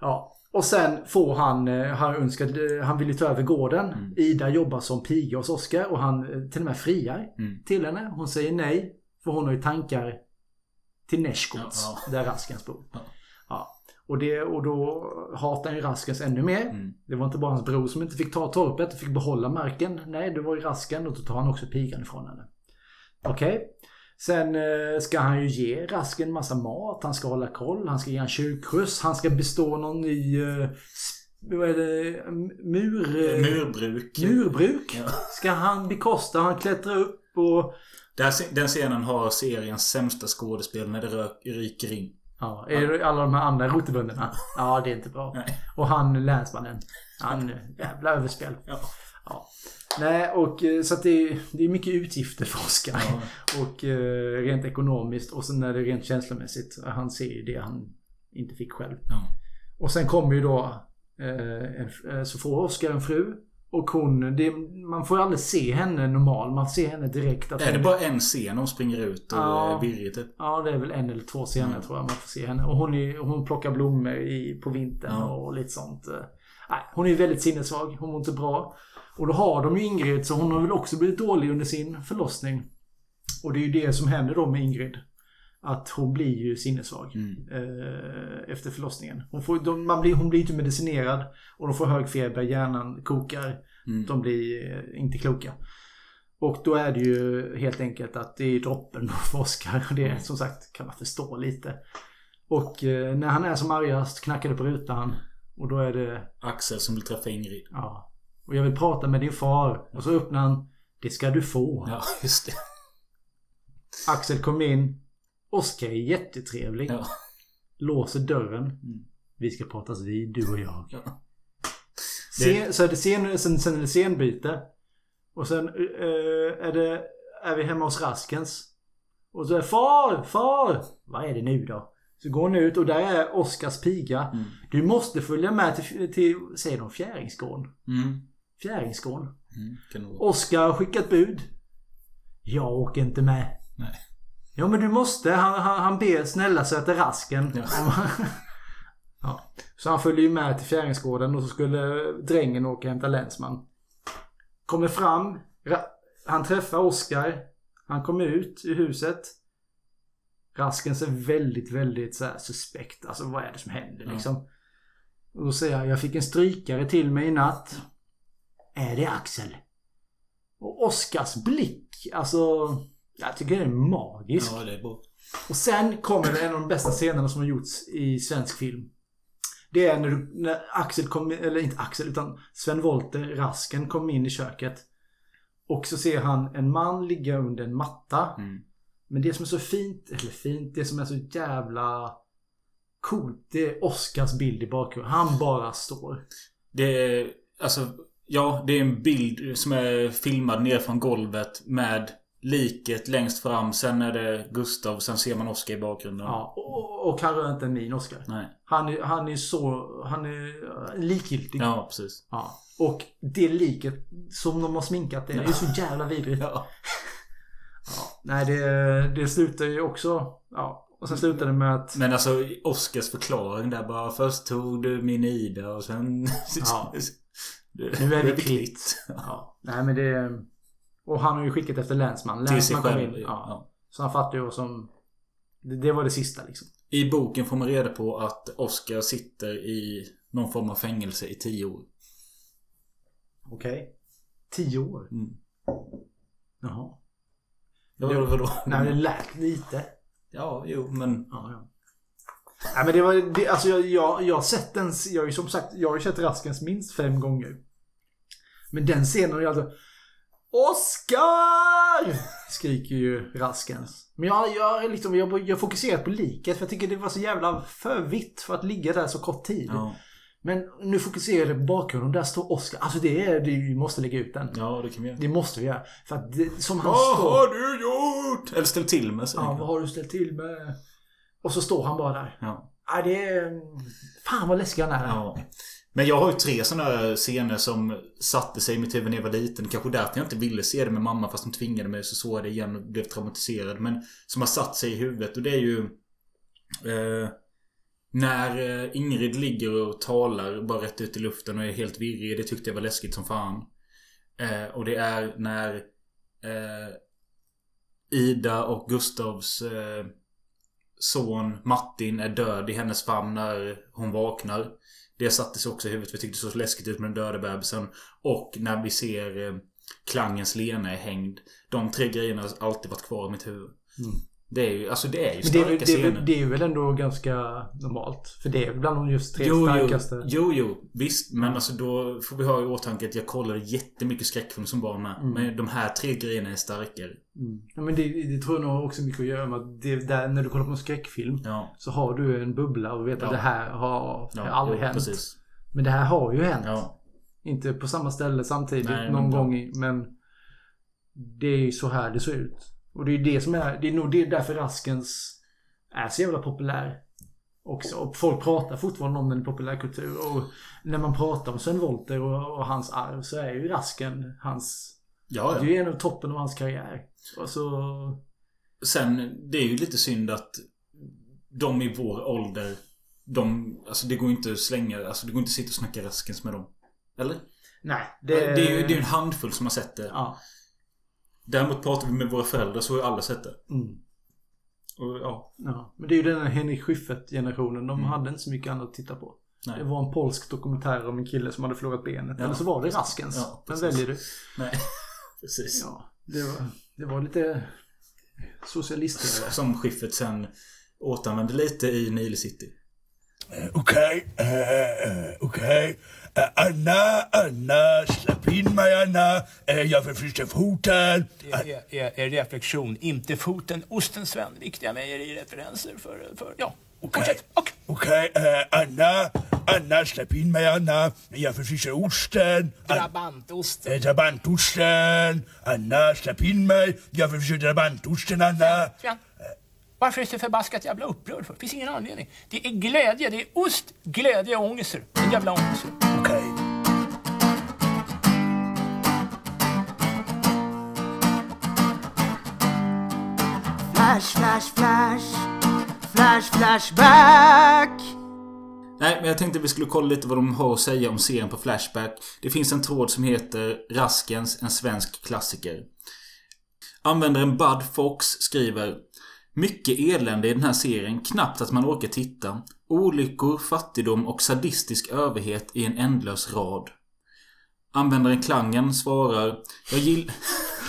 Ja. Och sen får han, eh, han önskar, eh, han vill ju ta över gården. Mm. Ida jobbar som piga hos Oskar och han eh, till och med friar Mm. till henne. Hon säger nej. För hon har ju tankar till Näschkots, Ja, där Raskens bor. Och, det, och då hatar han ju Raskens ännu mer. Mm. Det var inte bara hans bror som inte fick ta torpet och fick behålla marken. Nej, det var ju Rasken och då tar han också pigan ifrån henne. Okej. Sen eh, ska han ju ge Rasken massa mat. Han ska hålla koll. Han ska ge en kyrkskjuts. Han ska bestå någon ny... Eh, vad är det? Mur... eh, Murbruk. Murbruk. Ja. Ska han bekosta. Han klättrar upp och... Den scenen har seriens sämsta skådespel när det ryker in. Ja, det alla de här andra rotebönderna? Ja, det är inte bra. Nej. Och han länsmannen. Han jävla överspel. Ja. Ja. Nej, och eh, så att det är, det är mycket utgifter för Oscar. Ja. Och eh, rent ekonomiskt och sen är det rent känslomässigt. Han ser ju det han inte fick själv. Ja. Och sen kommer ju då eh, en, så får Oscar en fru. Och hon, det, man får ju aldrig se henne normal. Man ser henne direkt. Att Är det hon- bara en scen hon springer ut och Ja. är virrig typ? Ja, det är väl en eller två scener Mm. tror jag man får se henne. Och hon, är, hon plockar blommor i, på vintern Ja. och lite sånt. eh. Nej, hon är väldigt sinnessvag. Hon mår inte bra. Och då har de ju Ingrid, så hon har väl också blivit dålig under sin förlossning. Och det är ju det som händer då med Ingrid. Att hon blir ju sinnessvag Mm. eh, efter förlossningen. Hon, får, de, man blir, hon blir inte medicinerad och de får hög feber, hjärnan kokar. Mm. De blir eh, inte kloka. Och då är det ju helt enkelt att det är droppen för Oscar. Och det som sagt kan man förstå lite. Och eh, när han är som argast knackar det på rutan. Och då är det, Axel som vill träffa Ingrid. ja. Och jag vill prata med din far. Och så öppnar han, det ska du få. Ja, just det. Axel kom in. Oscar är jättetrevlig. Ja. Låser dörren. Vi ska pratas vid, du och jag. Ja. Sen, så är det scen, sen, sen är det scenbyte. Och sen eh, är, det, är vi hemma hos Raskens. Och så är det Far! Far! Vad är det nu då? Så går hon ut och där är Oskars piga. Mm. Du måste följa med till, till säger de Fjäringsgården? Mm. Fjäringsgården. Mm. Oskar har skickat bud. Jag åker inte med. Nej. Ja men du måste. Han, han, han ber snälla söta rasken. Ja. ja. Så han följer ju med till Fjäringsgården och så skulle drängen åka och hämta länsman. Kommer fram. Ra- Han träffar Oskar. Han kommer ut ur huset. Rasken ser väldigt, väldigt så suspekt. Alltså vad är det som händer Ja. liksom? Och då säger jag, jag fick en strykare till mig i natt. Är det Axel? Och Oskars blick, alltså... Jag tycker den är magisk. Ja, det är bra. Och sen kommer en av de bästa scenerna som har gjorts i svensk film. Det är när, du, när Axel kom, eller inte Axel utan Sven Wollter, Rasken, kom in i köket. Och så ser han en man ligga under en matta. Mm. Men det som är så fint, eller fint, det som är så jävla coolt, det är Oscars bild i bakgrunden. Han bara står. Det är, alltså, ja, det är en bild som är filmad ner från golvet med liket längst fram. Sen är det Gustav, sen ser man Oscar i bakgrunden. Ja, och, och han rör inte min Oscar. Nej. Han är, han är så, han är eh, likgiltig. Ja, precis. Ja. Och det liket som de har sminkat det, det är så jävla vidrigt. Ja. Ja, nej, det, det slutar ju också... Ja. Och sen slutar det med att... Men alltså Oscars förklaring där bara. Först tog du min Ida och sen... Ja. Nu är vi kvitt. Ja. Nej, men det... Och han har ju skickat efter länsman. Länsman kom in. Ja. Ja. Så han fattar ju vad som... Det, det var det sista liksom. I boken får man reda på att Oscar sitter i någon form av fängelse i tio år. Okej. Tio år? Mm. Jaha. Ja, vadå, vadå? Nej, det lät lite. Ja, jo, men... Ja, ja. Nej men det var, det, alltså jag, jag, jag har sett den, jag har ju som sagt, jag har ju sett Raskens minst fem gånger. Men den scenen är alltså Oscar! Skriker ju Raskens. Men jag, jag, liksom, jag, jag fokuserar på liket för jag tycker det var så jävla för vitt för att ligga där så kort tid. Ja. Men nu fokuserar jag på bakgrunden där står Oscar. Alltså det är, vi måste lägga ut den. Ja, det kan vi göra. Det måste vi göra. För att det, som han Vad står... har du gjort? Eller ställt till med sig. Ja, vad har du ställt till med? Och så står han bara där. Ja. Ja, det är... Fan vad läskig han är. Ja. Men jag har ju tre sådana scener som satte sig i mitt huvud när jag var liten. Kanske därför jag inte ville se det med mamma fast hon tvingade mig. Så såg jag det igen och blev traumatiserad. Men som har satt sig i huvudet och det är ju... Eh, när eh, Ingrid ligger och talar bara rätt ut i luften och är helt virrig. Det tyckte jag var läskigt som fan. Eh, och det är när eh, Ida och Gustavs eh, son Martin är död i hennes famn när hon vaknar. Det satte sig också i huvudet. Vi tyckte det såg läskigt ut med den döda bebisen. Och när vi ser eh, Klangens Lena är hängd. De tre grejerna har alltid varit kvar i mitt huvud. Mm. Det är ju, alltså det är ju Men det är, starka väl- det, är, scener. det är väl ändå ganska normalt? För det är bland de just tre Jo, jo, starkaste. jo, jo. Visst. Men alltså då får vi ha i åtanke att jag kollade jättemycket skräckfilm som barn med. Mm. Men de här tre grejerna är starkare. Mm. Ja, men det, det tror jag nog också mycket att göra med att det, där, när du kollar på en skräckfilm så har du en bubbla och vet Ja. att det här har, Ja, har aldrig jo, hänt. precis. Men det här har ju hänt. Ja. Inte på samma ställe samtidigt Nej, någon men- gång men det är ju så här det ser ut. Och det är det som är, det är nog det därför Raskens är så jävla populär. Också. Och folk pratar fortfarande om den i populärkultur. Och när man pratar om Sven Wollter och, och hans arv så är ju Rasken hans... Ja, ja. Det är ju en av toppen av hans karriär. Och så... Sen, det är ju lite synd att de i vår ålder de, alltså det går inte att slänga, alltså det går inte att sitta och snacka Raskens med dem. Eller? Nej. Det, det är ju det är en handfull som har sett det. Ja. Däremot pratar vi med våra föräldrar så har ju alla sett det. Mm. Och, ja. Ja, men det är ju den här Henrik Schyffert-generationen. De Mm. hade inte så mycket annat att titta på. Nej. Det var en polsk dokumentär om en kille som hade förlorat benet. Ja, Eller så var det. Raskens. Ja, väljer du? Nej, precis. Ja, det var, det var lite socialist Som Schyffert sen återanvände lite i Nile City. Okej, eh, eh, okej. Eh, Anna, Anna, släpp in mig Anna. Eh, jag förfryser foten. Är, är, är reflektion, inte foten. Osten Sven, viktiga mejerireferenser för, för ja. Okej, okej. eh, Anna, Anna, släpp in mig Anna. Jag förfryser osten. An- Drabantosten. eh, Drabantosten. Anna, släpp in mig. Jag förfryser drabantosten Anna. Sven, varför är du så förbaskat jävla upprörd för? Det finns ingen anledning. Det är glädje, det är ost, glädje och ångesser. En jävla ångesser. Okej. Flash, flash, flash. Flash, flashback. Nej, men jag tänkte vi skulle kolla lite vad de har att säga om serien på Flashback. Det finns en tråd som heter Raskens, en svensk klassiker. Användaren Bud Fox skriver Mycket elände i den här serien, knappt att man orkar titta. Olyckor, fattigdom och sadistisk överhet i en ändlös rad. Användaren Klangen svarar Jag gillar...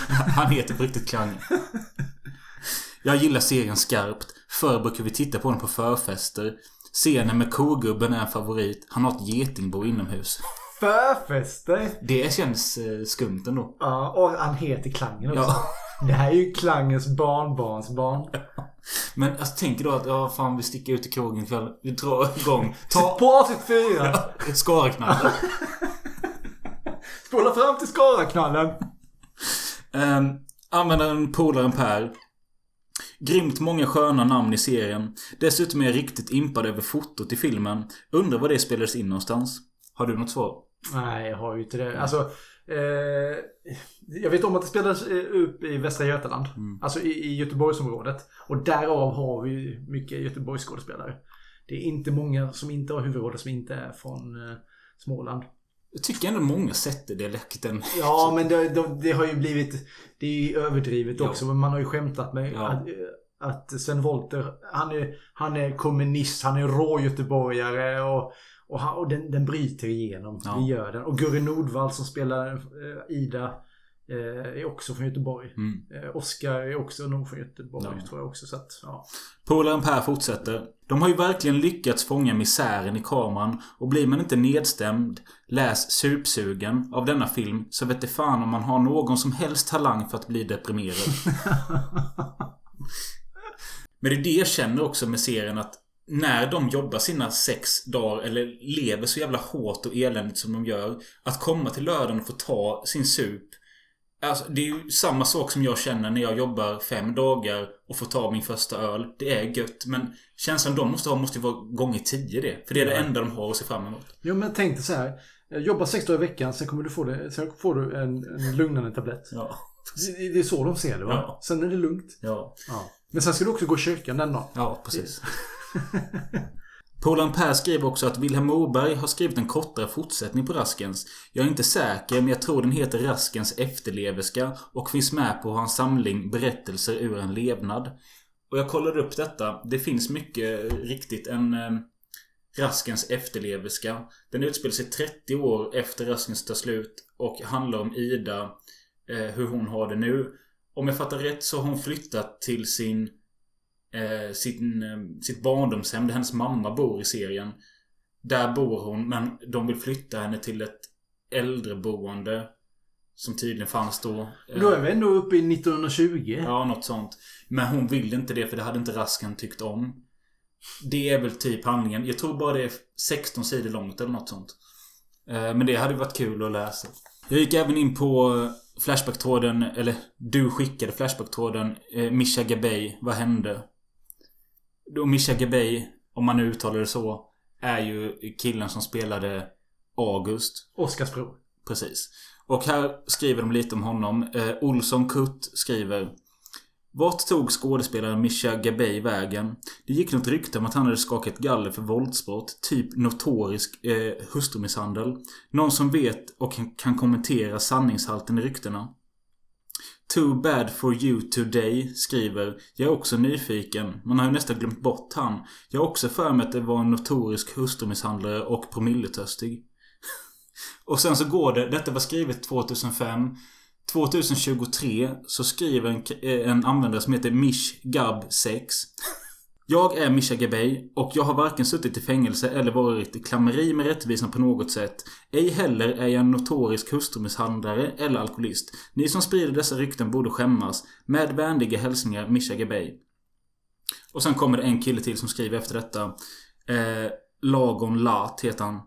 Han heter på riktigt Klangen. Jag gillar serien skarpt. Förr brukade vi titta på den på förfester. Scenen med kogubben är en favorit. Han har ett getingbo inomhus. Förfester. Det känns eh, skumt ändå. Ja, och han heter Klangen också. Ja. Det här är ju Klangens barnbarnsbarn. Men alltså tänk då att ja, fan vi sticker ut i krogen ikväll. Vi drar igång. Ta... På avsnitt fyra. Skaraknallen. Spola fram till Skaraknallen. Um, användaren Polaren Per. Grymt många sköna namn i serien. Dessutom är jag riktigt impad över fotot i filmen. Undrar var det spelades in någonstans. Har du något svar? Nej, jag har ju inte det. Alltså, eh, jag vet om att det spelades eh, upp i Västra Götaland. Alltså i, i Göteborgsområdet. Och därav har vi mycket Göteborgsskådespelare. Det är inte många som inte har huvudroller som inte är från eh, Småland. Jag tycker ändå många sätter dialekten. Ja, men det, det, det har ju blivit... Det är ju överdrivet Ja. också. Men man har ju skämtat med Ja. att, att Sven Wollter, han är, han är kommunist, han är rå göteborgare och, och, han, och den, den bryter igenom. Ja. Det gör den. Och Gurri Nordvall som spelar eh, Ida eh, är också från Göteborg. Mm. Eh, Oscar är också nog från Göteborg Ja. tror jag också. Så att, ja. Polaren Per fortsätter. De har ju verkligen lyckats fånga misären i kameran och blir man inte nedstämd, läs supsugen av denna film så vet det fan om man har någon som helst talang för att bli deprimerad. Men det är det jag känner också med serien att när de jobbar sina sex dagar eller lever så jävla hårt och eländigt som de gör. Att komma till lördagen och få ta sin sup Alltså, det är ju samma sak som jag känner när jag jobbar fem dagar och får ta min första öl. Det är gött. Men känslan de måste ha måste ju vara gånger tio det. För det är det enda de har att se fram emot. Jo men tänk dig så här. Jobba sex dagar i veckan, sen kommer du få det. Sen får du en, en lugnande tablett. Ja. Det, det är så de ser det va? Ja. Sen är det lugnt. Ja. Ja. Men sen ska du också gå i kyrkan den dagen. Ja, precis. Polan Per skriver också att Vilhelm Moberg har skrivit en kortare fortsättning på Raskens. Jag är inte säker, men jag tror den heter Raskens efterleverska och finns med på hans samling Berättelser ur en levnad. Och jag kollade upp detta. Det finns mycket riktigt en eh, Raskens efterleverska. Den utspelar sig 30 år efter Raskens tar slut och handlar om Ida, eh, hur hon har det nu. Om jag fattar rätt så har hon flyttat till sin eh, sin, eh, sitt barndomshem där hennes mamma bor i serien. Där bor hon men de vill flytta henne till ett äldreboende. Som tydligen fanns då. Eh, Då är vi ändå uppe i 1920. Ja, något sånt. Men hon vill inte det för det hade inte Raskan tyckt om. Det är väl typ handlingen. Jag tror bara det är 16 sidor långt eller något sånt. Eh, Men det hade varit kul att läsa. Jag gick även in på Flashback-tråden, eller du skickade Flashback-tråden eh, Mischa Gabay, vad hände? Då Mischa Gabay, om man nu uttalar det så, är ju killen som spelade August. Oscarsbro. Precis. Och här skriver de lite om honom. Eh, Olsson Kurt skriver vart tog skådespelaren Mischa Gabay vägen? Det gick något rykte om att han hade skakat galler för våldsbrott, typ notorisk eh, hustrumisshandel. Någon som vet och kan- kan kommentera sanningshalten i ryktena. Too bad for you today skriver Jag är också nyfiken. Man har ju nästan glömt bort han. Jag har också för mig att det var en notorisk hustrumisshandlare och promilletörstig. och sen så går det. Detta var skrivet 2005. 2023 så skriver en, eh, en användare som heter Mish Gab 6. Jag är Mischa Gabay och jag har varken suttit i fängelse eller varit i klammeri med rättvisan på något sätt. Ej heller är jag en notorisk hustrumisshandlare eller alkoholist. Ni som sprider dessa rykten borde skämmas. Med vänliga hälsningar Mischa Gabay. Och sen kommer det en kille till som skriver efter detta. Eh, Lagon Lat heter han.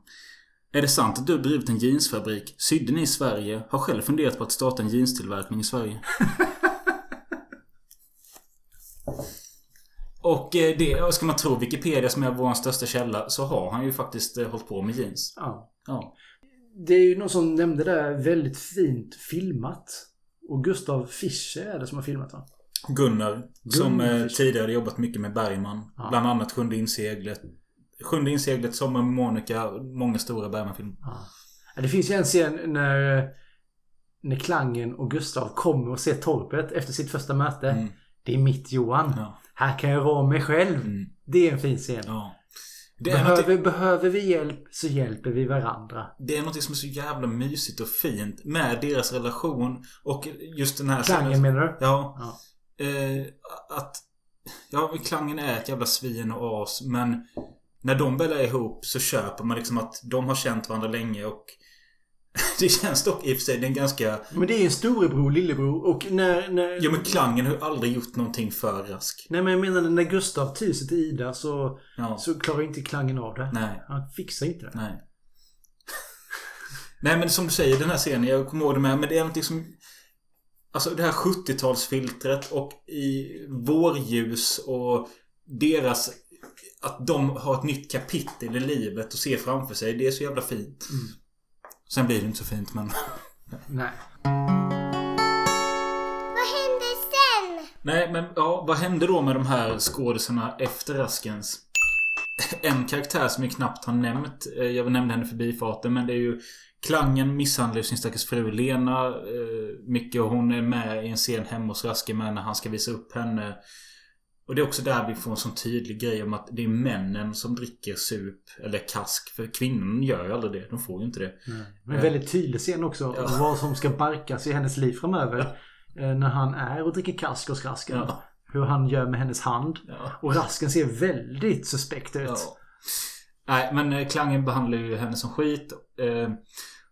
Är det sant att du har drivit en jeansfabrik? Sydde ni i Sverige? Har själv funderat på att starta en jeanstillverkning i Sverige. Och eh, det, ska man tro Wikipedia som är vår största källa så har han ju faktiskt eh, hållit på med jeans. Ja. Ja. Det är ju någon som nämnde det väldigt fint filmat. Och Gustav Fischer är det som har filmat va? Gunnar. Som Gunnar eh, tidigare jobbat mycket med Bergman. Ja. Bland annat Sjunde inseglet. Sjunde inseglet, Sommar med Monica. Många stora Bergman-filmer. Ja, Det finns ju en scen när, när Klangen och Gustav kommer och ser torpet efter sitt första möte. Mm. Det är mitt Johan. Här kan jag vara mig själv. Det är en fin scen. Mm. Det är behöver, behöver vi hjälp så hjälper vi varandra. Det är något som är så jävla mysigt och fint med deras relation. Och just den här... Klangen menar du? Ja. Eh, att... Ja, Klangen är ett jävla svin och as. Men när de väl är ihop så köper man liksom att de har känt varandra länge och... det känns dock i och för sig, det är en ganska... Men det är en storebror, lillebror och när... när... Ja men Klangen har ju aldrig gjort någonting för Rask. Nej men jag menar när Gustav tyr sig till Ida så, Ja. så klarar inte Klangen av det. Nej. Han fixar inte det. Nej. Nej men som du säger, den här scenen, jag kommer ihåg det med, men det är någonting som... Alltså det här 70-talsfiltret och i vårljus och deras... Att de har ett nytt kapitel i livet och ser framför sig. Det är så jävla fint. Sen blir det inte så fint men... Nej. Vad hände sen? Nej men ja, vad hände då med de här skådisarna efter Raskens? En karaktär som jag knappt har nämnt. eh, Jag nämnde henne förbi farten men det är ju Klangen misshandlar ju sin stackars fru Lena eh, mycket och hon är med i en scen hemma hos Raske med när han ska visa upp henne. Och det är också där vi får en sån tydlig grej om att det är männen som dricker sup eller kask. För kvinnan gör ju aldrig det. De får ju inte det. Men en väldigt tydlig scen också. Ja. Vad som ska barkas i hennes liv framöver. Eh, När han är och dricker kask hos Rasken. Ja. Hur han gör med hennes hand. Och Rasken ser väldigt suspekt ut. Ja. Nej, men eh, Klangen behandlar ju henne som skit. Eh,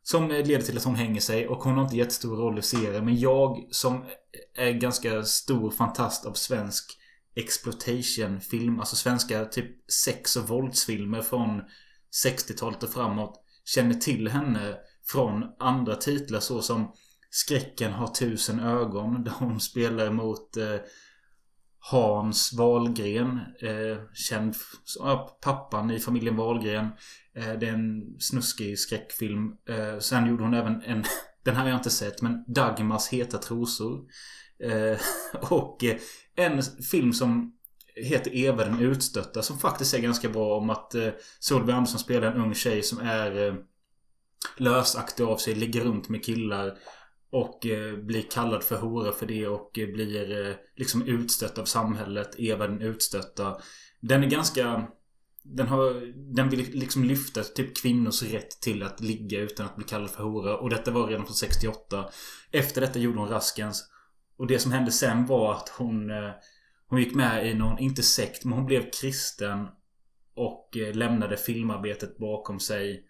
som leder till att hon hänger sig och hon har inte jättestor roll i serien. Men jag som är ganska stor fantast av svensk exploitation-film. Alltså svenska typ sex och våldsfilmer från 60-talet och framåt. Känner till henne från andra titlar såsom Skräcken har tusen ögon. Där hon spelar mot eh, Hans Wahlgren. Eh, känd ja, pappan i familjen Wahlgren. Eh, det är en snuskig skräckfilm. Eh, sen gjorde hon även en Den här har jag inte sett men Dagmas heta trosor. Eh, och eh, en film som heter Eva den utstötta som faktiskt är ganska bra om att eh, Solveig Andersson spelar en ung tjej som är eh, lösaktig av sig, ligger runt med killar och eh, blir kallad för hora för det och eh, blir eh, liksom utstött av samhället. Eva den utstötta. Den är ganska... Den, har, den vill liksom lyfta typ kvinnors rätt till att ligga utan att bli kallad för hora. Och detta var redan från 68. Efter detta gjorde hon Raskens. Och det som hände sen var att hon... eh, Hon gick med i någon, inte sekt, men hon blev kristen. Och eh, lämnade filmarbetet bakom sig.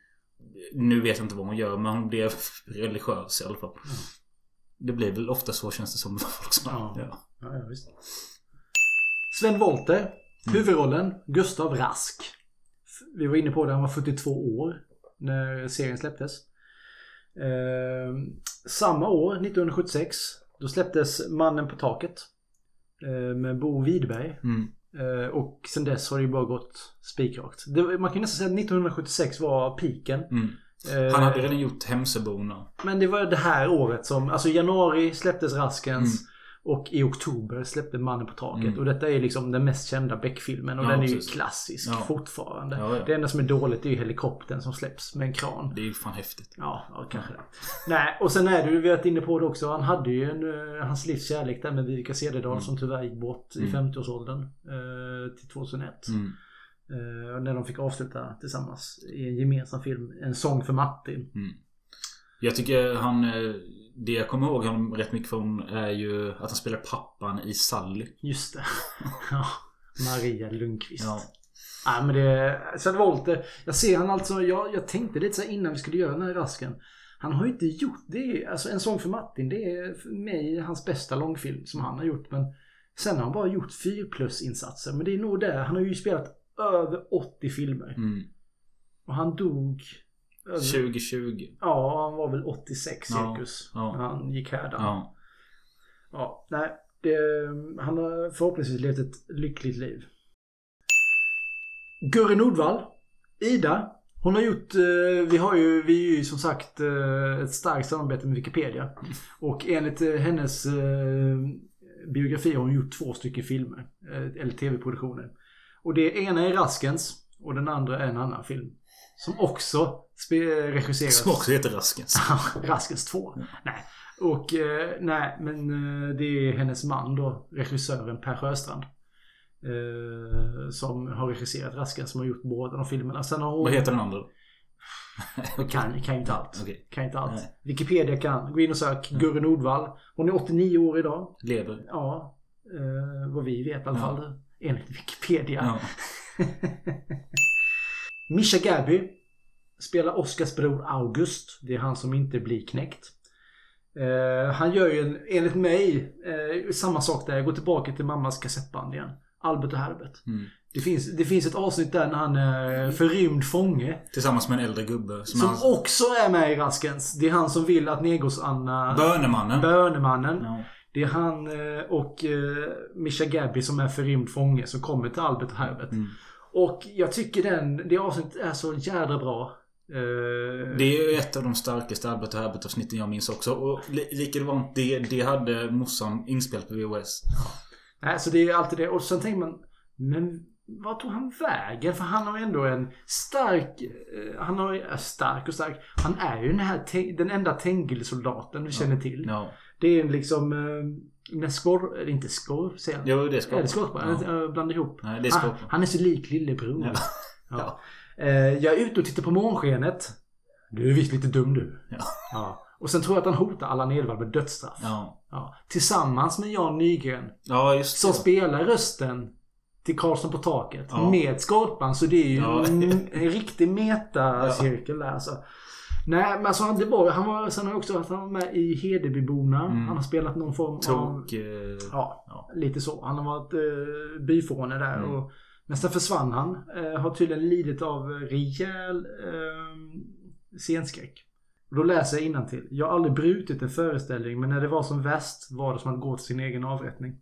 Nu vet jag inte vad hon gör, men hon blev religiös i alla fall. Det blir väl ofta så känns det som folk som Ja. ja. Ja, visst. Sven Wollter. Huvudrollen Gustav Rask. Vi var inne på det, han var 42 år när serien släpptes. Eh, samma år, 1976, då släpptes Mannen på taket. Eh, med Bo Widerberg. Mm. Eh, och sen dess har det ju bara gått spikrakt. Man kan nästan säga att 1976 var piken. Mm. Eh, Han hade redan gjort Hemsöborna. men det var det här året som, alltså i januari släpptes Raskens. Mm. Och i oktober släppte Mannen på taket. Mm. Och detta är liksom den mest kända Beck-filmen. Och Ja, den är ju precis. klassisk Ja. fortfarande. Ja. Det enda som är dåligt är ju helikoptern som släpps med en kran. Det är ju fan häftigt. Ja, ja kanske det. Nej, och sen är ju, vi har varit inne på det också. Han hade ju en, eh, hans livs kärlek där med Vivica Cederdahl Mm. som tyvärr gick bort i Mm. 50-årsåldern. Eh, till 2001. Mm. Eh, när de fick avsluta tillsammans i en gemensam film. En sång för Martin. Mm. Jag tycker han... eh, Det jag kommer ihåg honom rätt mycket från är ju att han spelar pappan i Sally. Just det. ja, Maria Lundqvist. Ja. Nej men det... Sven Wollter. Jag ser han alltså. Jag, jag tänkte lite så innan vi skulle göra den här rasken. Han har ju inte gjort det. Alltså En sång för Martin. Det är för mig hans bästa långfilm som han har gjort. Men sen har han bara gjort 4 plus insatser. Men det är nog det. Han har ju spelat över 80 filmer. Mm. Och han dog... över- 2020. Ja, han var väl 86 Ja, cirkus. ja. När han gick här där. Ja. Ja, nej. Det, han har förhoppningsvis levt ett lyckligt liv. Gurre Nordvall. Ida. Hon har gjort, eh, vi har ju, vi är ju som sagt eh, ett starkt samarbete med Wikipedia. Och enligt eh, hennes biografi har hon gjort två stycken filmer. Eller tv-produktioner. Och det ena är Raskens och den andra är en annan film. Som också regisseras. Som också heter Raskens. Raskens 2. Nej. Och eh, nej, men eh, det är hennes man då, regissören Per Sjöstrand. Eh, som har regisserat Raskens, som har gjort båda de filmerna. Sen har hon... Vad heter den andra? Kan, kan inte allt. Okej. Kan inte allt. Nej. Wikipedia kan. Gå in och sök. Gurre Nordvall. Hon är 89 år idag. Lever. Ja. Eh, vad vi vet i alla Ja. fall. Enligt Wikipedia. Ja. Mischa Gabby spelar Oscars bror August. Det är han som inte blir knäckt. Eh, han gör ju en, enligt mig, eh, samma sak där. Jag går tillbaka till mammas kassettband igen. Albert och Herbert. Mm. Det finns, det finns ett avsnitt där när han är förrymd fånge. Tillsammans med en äldre gubbe. Som, Som är också är med i Raskens. Det är han som vill att Negos-Anna... Bönemannen. Bönemannen. Ja. Det är han eh, och eh, Mischa Gabby som är förrymd fånge som kommer till Albert och Herbert. Mm. Och jag tycker den, det avsnittet är så jädra bra. Eh, Det är ju ett av de starkaste Albert och Herbert-avsnitten jag minns också. Och li- likadant det, det hade morsan inspelat på VHS. Nej, så det är alltid det. Och sen tänker man, men vad tog han vägen? För han har ju ändå en stark, eh, han har ju, stark och stark. Han är ju den här, den enda Tengil-soldaten vi känner till. Ja. Det är liksom, eh, eller inte Skorp säger han. Jo, det är Skorp. Är det Skorp? Ja. Jag blandar ihop. Nej, det är han, Skorp. han är så lik lillebror. Ja. Ja. Eh, jag är ute och tittar på månskenet. Du är visst lite dum du. Ja. Ja. Och sen tror jag att han hotar Allan Edwall med dödsstraff. Ja. Ja. Tillsammans med Jan Nygren. Ja, just Som det. spelar rösten till Karlsson på taket. Ja. Med Skorpan. Så det är ju en, en riktig metacirkel där alltså. Nej men alltså det var, han var, sen har jag också att han var med i Hedebyborna. Mm. Han har spelat någon form av... Tok... Eh, Ja, ja. lite så. Han har varit eh, byfåne där Mm. och men sen försvann han. Eh, har tydligen lidit av rejäl eh, scenskräck. Och då läser jag till. Jag har aldrig brutit en föreställning men när det var som värst var det som att gå till sin egen avrättning.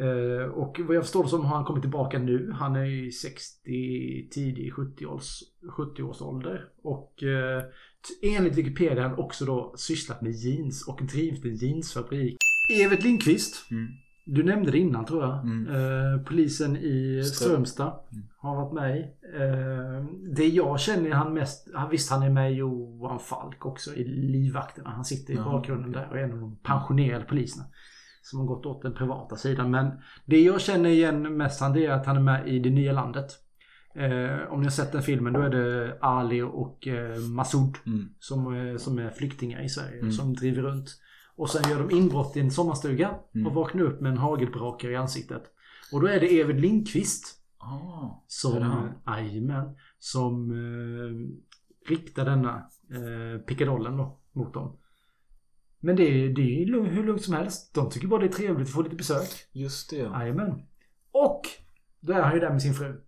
Eh, och vad jag förstår som har han kommit tillbaka nu. Han är ju 60, tidig 70-års 70 ålder. Och eh, enligt Wikipedia har han också då sysslat med jeans och drivit en jeansfabrik. Evert Lindqvist. Du nämnde det innan tror jag. Eh, polisen i Strömstad har varit med i. Eh, det jag känner han mest, visst han är med i Johan Falk också i Livvakterna. Han sitter i bakgrunden där och är en av de pensionerade poliserna. Som har gått åt den privata sidan. Men det jag känner igen mest han det är att han är med i Det nya landet. Eh, om ni har sett den filmen då är det Ali och eh, Masoud som, eh, som är flyktingar i Sverige Mm. som driver runt. Och sen gör de inbrott i en sommarstuga Mm. och vaknar upp med en hagelbrakare i ansiktet. Och då är det Evert Lindqvist Ah, som, eh, Jajamän, som eh, riktar denna eh, pickadollen då mot dem. Men det är, det är hur lugnt som helst. De tycker bara det är trevligt att få lite besök. Just det. Jajamän. Och då är han ju där med sin fru.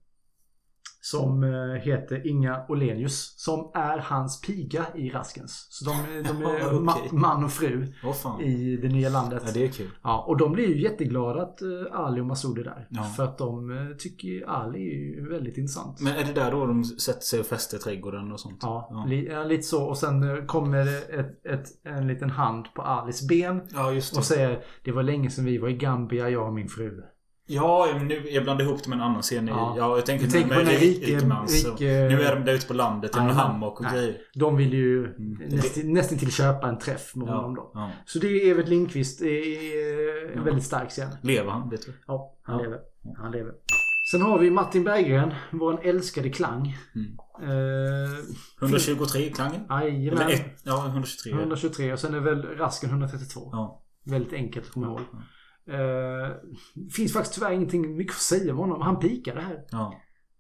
Som eh, heter Inga Olenius. Som är hans piga i Raskens. Så de, de är Ja, ma- man och fru fan. i det nya landet. Ja, det är kul. Ja, och de blir ju jätteglada att eh, Ali och Masoud är där. Ja. För att de eh, tycker Ali är ju väldigt intressant. Men är det där då de sätter sig och fäster trädgården och sånt? Ja, Li, ja, lite så. Och sen kommer ett, ett, en liten hand på Alis ben. Ja, just det. Och säger Det var länge sedan vi var i Gambia, jag och min fru. Ja, nu, jag blandade ihop det med en annan scen. Ja, Ja. ja jag tänker tänker med rik, rike- rikemans. rike- Nu är de där ute på landet i en hammock och Nej, grejer. De vill ju det- nästan, nästan till köpa en träff med Ja, honom då. ja. Så det är Evert Lindqvist. Är en Ja. väldigt stark scen. Lever han, vet du? Ja, han lever. Han lever. Sen har vi Martin Berggren, vår älskade klang. Mm. Eh, 123 klangen? Jajamän. Eller ett, ja, 123. 123 och sen är väl rasken 132. Ja. Väldigt enkelt att komma ihåg. Eh, finns faktiskt tyvärr ingenting mycket att säga om honom. Han pikade här. Ja.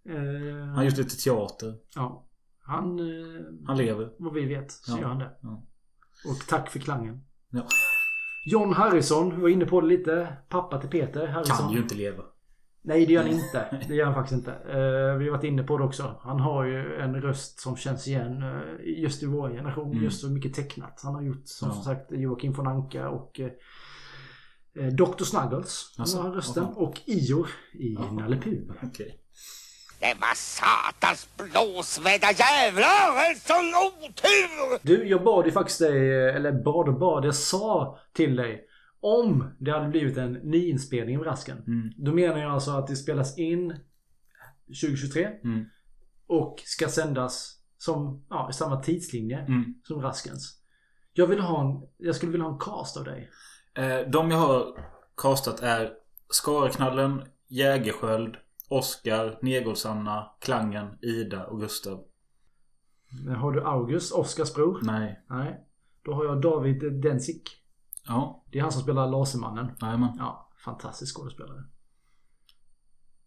Eh, Han gjort lite teater. Ja. Han... Eh, Han lever. Vad vi vet så Ja. gör han det. Ja. Och tack för klangen. Ja. John Harrison, var inne på det lite. Pappa till Peter Harrison. Kan ju inte leva. Nej, det gör han inte. Det gör han faktiskt inte. Vi har varit inne på det också. Han har ju en röst som känns igen just i vår generation. Mm. Just så mycket tecknat. Han har gjort som Ja. sagt Joakim von Anka och Dr. Snuggles. Alltså, har rösten. fan. Och Ior i Nalle Puh. Okej. Det var satans blåsvädda jävlar! En sån otur! Du, jag bad ju faktiskt dig, eller bad och bad, jag sa till dig om det hade blivit en nyinspelning av Rasken. Mm. Då menar jag alltså att det spelas in 2023 Mm. och ska sändas som, ja, i samma tidslinje Mm. som Raskens. Jag vill ha en, jag skulle vilja ha en cast av dig. Eh, de jag har castat är Skareknallen, Jägersköld, Oskar, Nergårdsanna, Klangen, Ida och Gustav. Har du August, Oskars bror? Nej. Nej. Då har jag David Densik. Ja. Det är han som spelar Lasermannen. Jajamän. Ja, fantastisk skådespelare.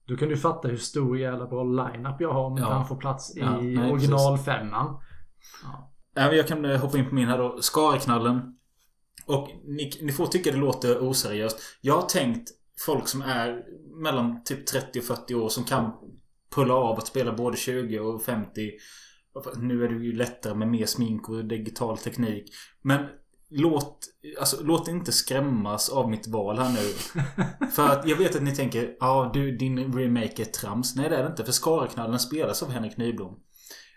Då kan du fatta hur stor jävla bra line-up jag har om Ja. han får plats i Ja, originalfemman. Ja. Jag kan eh, hoppa in på min här då. Skareknallen. Och ni, ni får tycka det låter oseriöst. Jag har tänkt folk som är mellan typ 30 och 40 år som kan pulla av att spela både 20 och 50. Nu är det ju lättare med mer smink och digital teknik. Men låt, alltså, låt inte skrämmas av mitt val här nu. För att jag vet att ni tänker, ja du din remake är trams. Nej det är det inte. För Skareknallen spelas av Henrik Nyblom.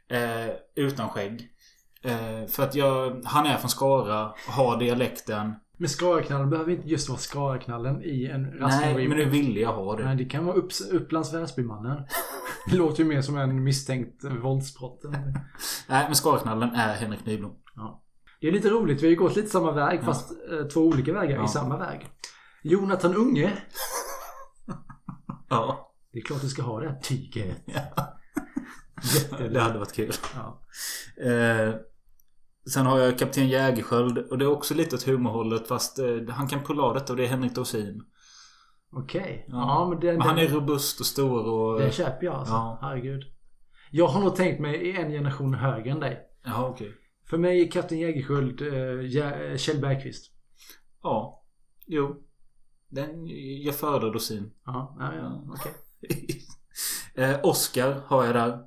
Eh, utan skägg. Eh, för att jag, han är från Skara, har dialekten. Men Skareknallen behöver inte just vara Skareknallen i en Nej, Rasmus men nu ville jag ha det. Nej, det kan vara Upps, Upplands Väsbymannen. Det låter ju mer som en misstänkt våldsbrott. Nej, men Skareknallen är Henrik Nyblom. Ja. Det är lite roligt, vi har ju gått lite samma väg fast eh, två olika vägar Ja. i samma väg. Jonathan Unge. Ja. Det är klart du ska ha det här tyget. Det hade varit kul. Ja. Eh, sen har jag Kapten Jägersköld och det är också lite åt humorhållet fast eh, han kan pulla av detta och det är Henrik Dorsin. Okej. Ja. men den, Men han den, är robust och stor och... den köper jag alltså. Ja. Herregud. Jag har nog tänkt mig en generation högre än dig. Jaha, okej. För mig är Kapten Jägerskiöld eh, Jä- Kjell Bergqvist. Ja. Jo. Den, jag föredrar Dorsin. Ja, ja, ja. okej. eh, Oscar har jag där.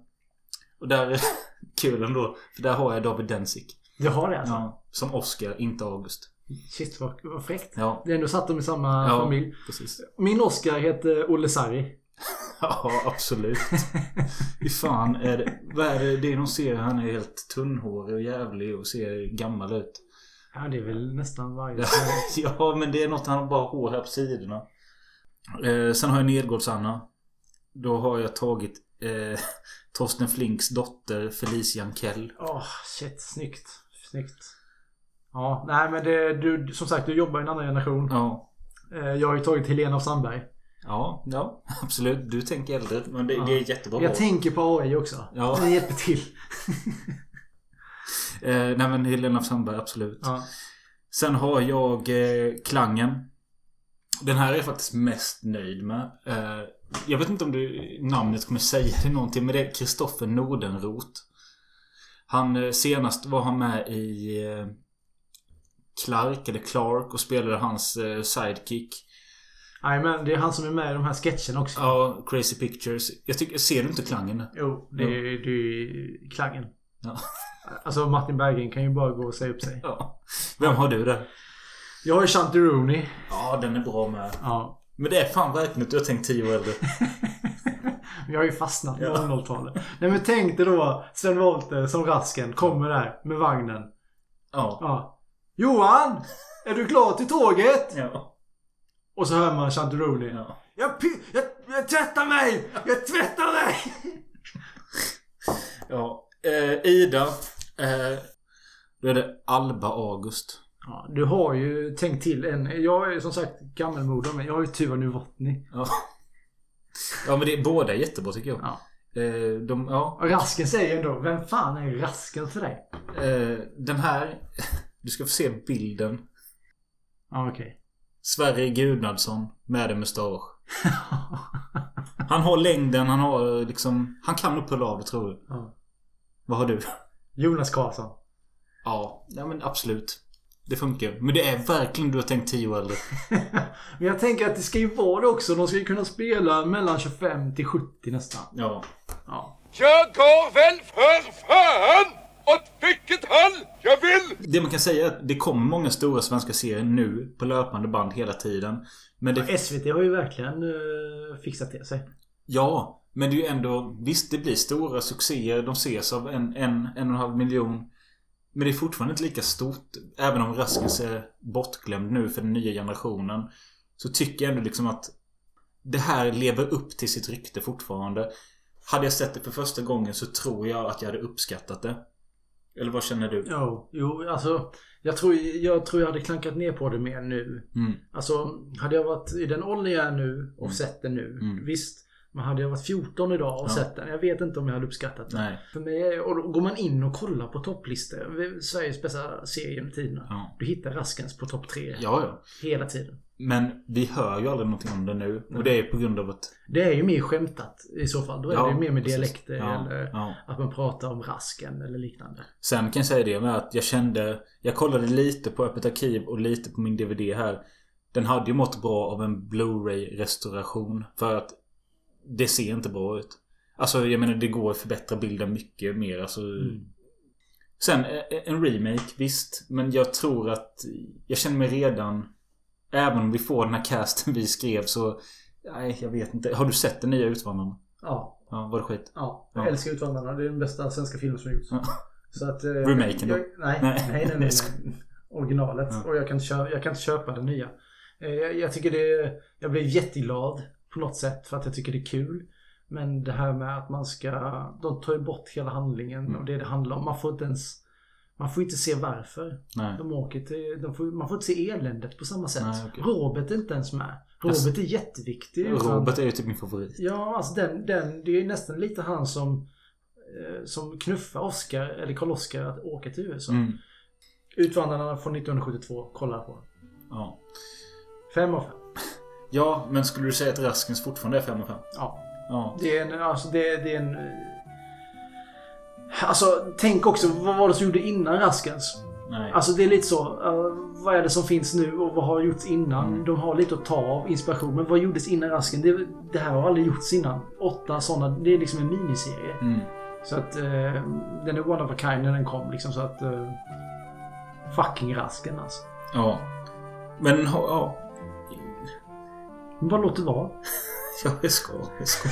Och där... kul ändå. För där har jag David Densik. Du har det alltså? Ja, som Oscar, inte August. Shit vad, vad fräckt. Ja. Det är ändå satt de i samma Ja, familj. precis. Min Oscar heter Olle Sarri. Ja, absolut. Fy fan. Är det, vad är det, det de ser? Han är helt tunnhårig och jävlig och ser gammal ut. Ja, det är väl nästan varje ja, men det är något han har bara hår här på sidorna. Eh, sen har jag Nedgårds-Anna. Då har jag tagit eh, Torsten Flinks dotter Felicia Ankell. Åh, shit. Snyggt. Snyggt. Ja, nej men det, du, som sagt, du jobbar i en annan generation. Ja. Eh, Jag har ju tagit Helena av Sandberg. Ja, ja, absolut. Du tänker äldre. Men det, Ja. det är jättebra. Jag tänker på AI också. Ja. Det hjälper till. Eh, nej men Helena af Sandberg, absolut. Ja. Sen har jag eh, Klangen. Den här är jag faktiskt mest nöjd med. Eh, jag vet inte om du namnet kommer säga det någonting men det är Kristoffer Nordenroth. Han, eh, senast var han med i eh, Clark eller Clark och spelade hans eh, sidekick. Nej men det är han som är med i de här sketcherna också. Ja, Crazy Pictures. Jag tycker, ser du inte Klangen? Jo, det är, det är klangen. Ja. Alltså Martin Berggren kan ju bara gå och säga upp sig. Ja. Vem har du där? Jag har ju Shanti Rooney. Ja, den är bra med. Ja. Men det är fan att du har tänkt 10 år äldre. Vi har ju fastnat på Ja. 00-talet. Nej men tänk dig då Sven Wollter som rasken kommer där med vagnen. Ja. Ja. Johan! Är du klar till tåget? Ja. Och så hör man Shanti Rooney. Ja. Jag, jag, jag tvättar mig! Jag tvättar mig! Ja. Eh, Ida. Eh, då är det Alba August. Ja, du har ju tänkt till en. Jag är som sagt gammelmodig men jag har ju Tuva Novotny. Ja. Ja men det, båda är jättebra tycker jag. Ja. Eh, de, ja. Rasken säger ändå, vem fan är Rasken för dig? Eh, den här. Du ska få se bilden. Ja okej. Sverre Gudnadsson med en mustasch. Han har längden, han har liksom... Han kan nog pulla av det tror jag. Ja. Vad har du? Jonas Karlsson. Ja, ja men absolut. Det funkar. Men det är verkligen du har tänkt 10 år äldre. Men jag tänker att det ska ju vara det också. De ska ju kunna spela mellan 25 till 70 nästan. Ja. Ja. Jag går väl för fan åt vilket håll jag vill! Det man kan säga är att det kommer många stora svenska serier nu på löpande band hela tiden. Men det... SVT har ju verkligen uh, fixat till sig. Ja, men det är ju ändå... Visst, det blir stora succéer. De ses av en, en, en och en halv miljon. Men det är fortfarande inte lika stort. Även om Raskens är bortglömd nu för den nya generationen. Så tycker jag ändå liksom att det här lever upp till sitt rykte fortfarande. Hade jag sett det för första gången så tror jag att jag hade uppskattat det. Eller vad känner du? Jo, jo alltså. Jag tror, jag tror jag hade klankat ner på det mer nu. Mm. Alltså, hade jag varit i den åldern jag är nu och sett det nu. Mm. Visst. Men hade jag varit 14 idag och Ja. sett den. Jag vet inte om jag hade uppskattat den. Nej. För mig, och går man in och kollar på topplistor. Sveriges bästa serie genom tiderna. Ja. Du hittar Raskens på topp 3. Ja, ja. Hela tiden. Men vi hör ju aldrig någonting om det nu. Och det är på grund av att... Det är ju mer skämtat i så fall. Då är Ja, det ju mer med precis. dialekter eller att man pratar om rasken eller liknande. Sen kan jag säga det med att jag kände... Jag kollade lite på Öppet Arkiv och lite på min DVD här. Den hade ju mått bra av en Blu-ray restauration. För att det ser inte bra ut. Alltså jag menar det går att förbättra bilden mycket mer. Alltså, Sen eh, en remake, visst. Men jag tror att jag känner mig redan... Även om vi får den här casten vi skrev så... Nej, jag vet inte. Har du sett den nya Utvandrarna? Ja. Ja, var det skit? Ja. Jag Ja. älskar Utvandrarna. Det är den bästa svenska filmen som gjorts. Så att, Remaken då? jag, nej, Nej. nej, nej, nej, nej. Originalet. Ja. Och jag kan, köpa, jag kan inte köpa den nya. Eh, Jag, jag tycker det... Jag blev jätteglad på något sätt för att jag tycker det är kul. Men det här med att man ska... De tar ju bort hela handlingen Mm. och det det handlar om. Man får inte ens... Man får inte se varför. Nej. De åker till, de får, man får inte se eländet på samma sätt. Nej, okej. Robert är inte ens med. Robert Alltså, är jätteviktig. Robert är ju typ min favorit. Ja, alltså den, den, det är nästan lite han som eh, som knuffar Oscar, eller Karl-Oskar att åka till USA. Mm. Utvandrarna från 1972, kolla på. Ja. Fem av fem. Ja, men skulle du säga att Raskens fortfarande är 5 av 5? Ja. Ja. Det är en, alltså det, det är en... eh, Alltså tänk också, vad var det som gjorde innan Raskens? Nej. Alltså det är lite så, eh, vad är det som finns nu och vad har gjorts innan? Mm. De har lite att ta av, inspiration. Men vad gjordes innan Rasken? Det, det här har aldrig gjorts innan. Åtta sådana, det är liksom en miniserie. Mm. Så att eh, den är one of a kind när den kom liksom så att... Eh, fucking rasken alltså. Ja. Men ja. Men bara låt det vara. Ja, jag ska. Jag ska.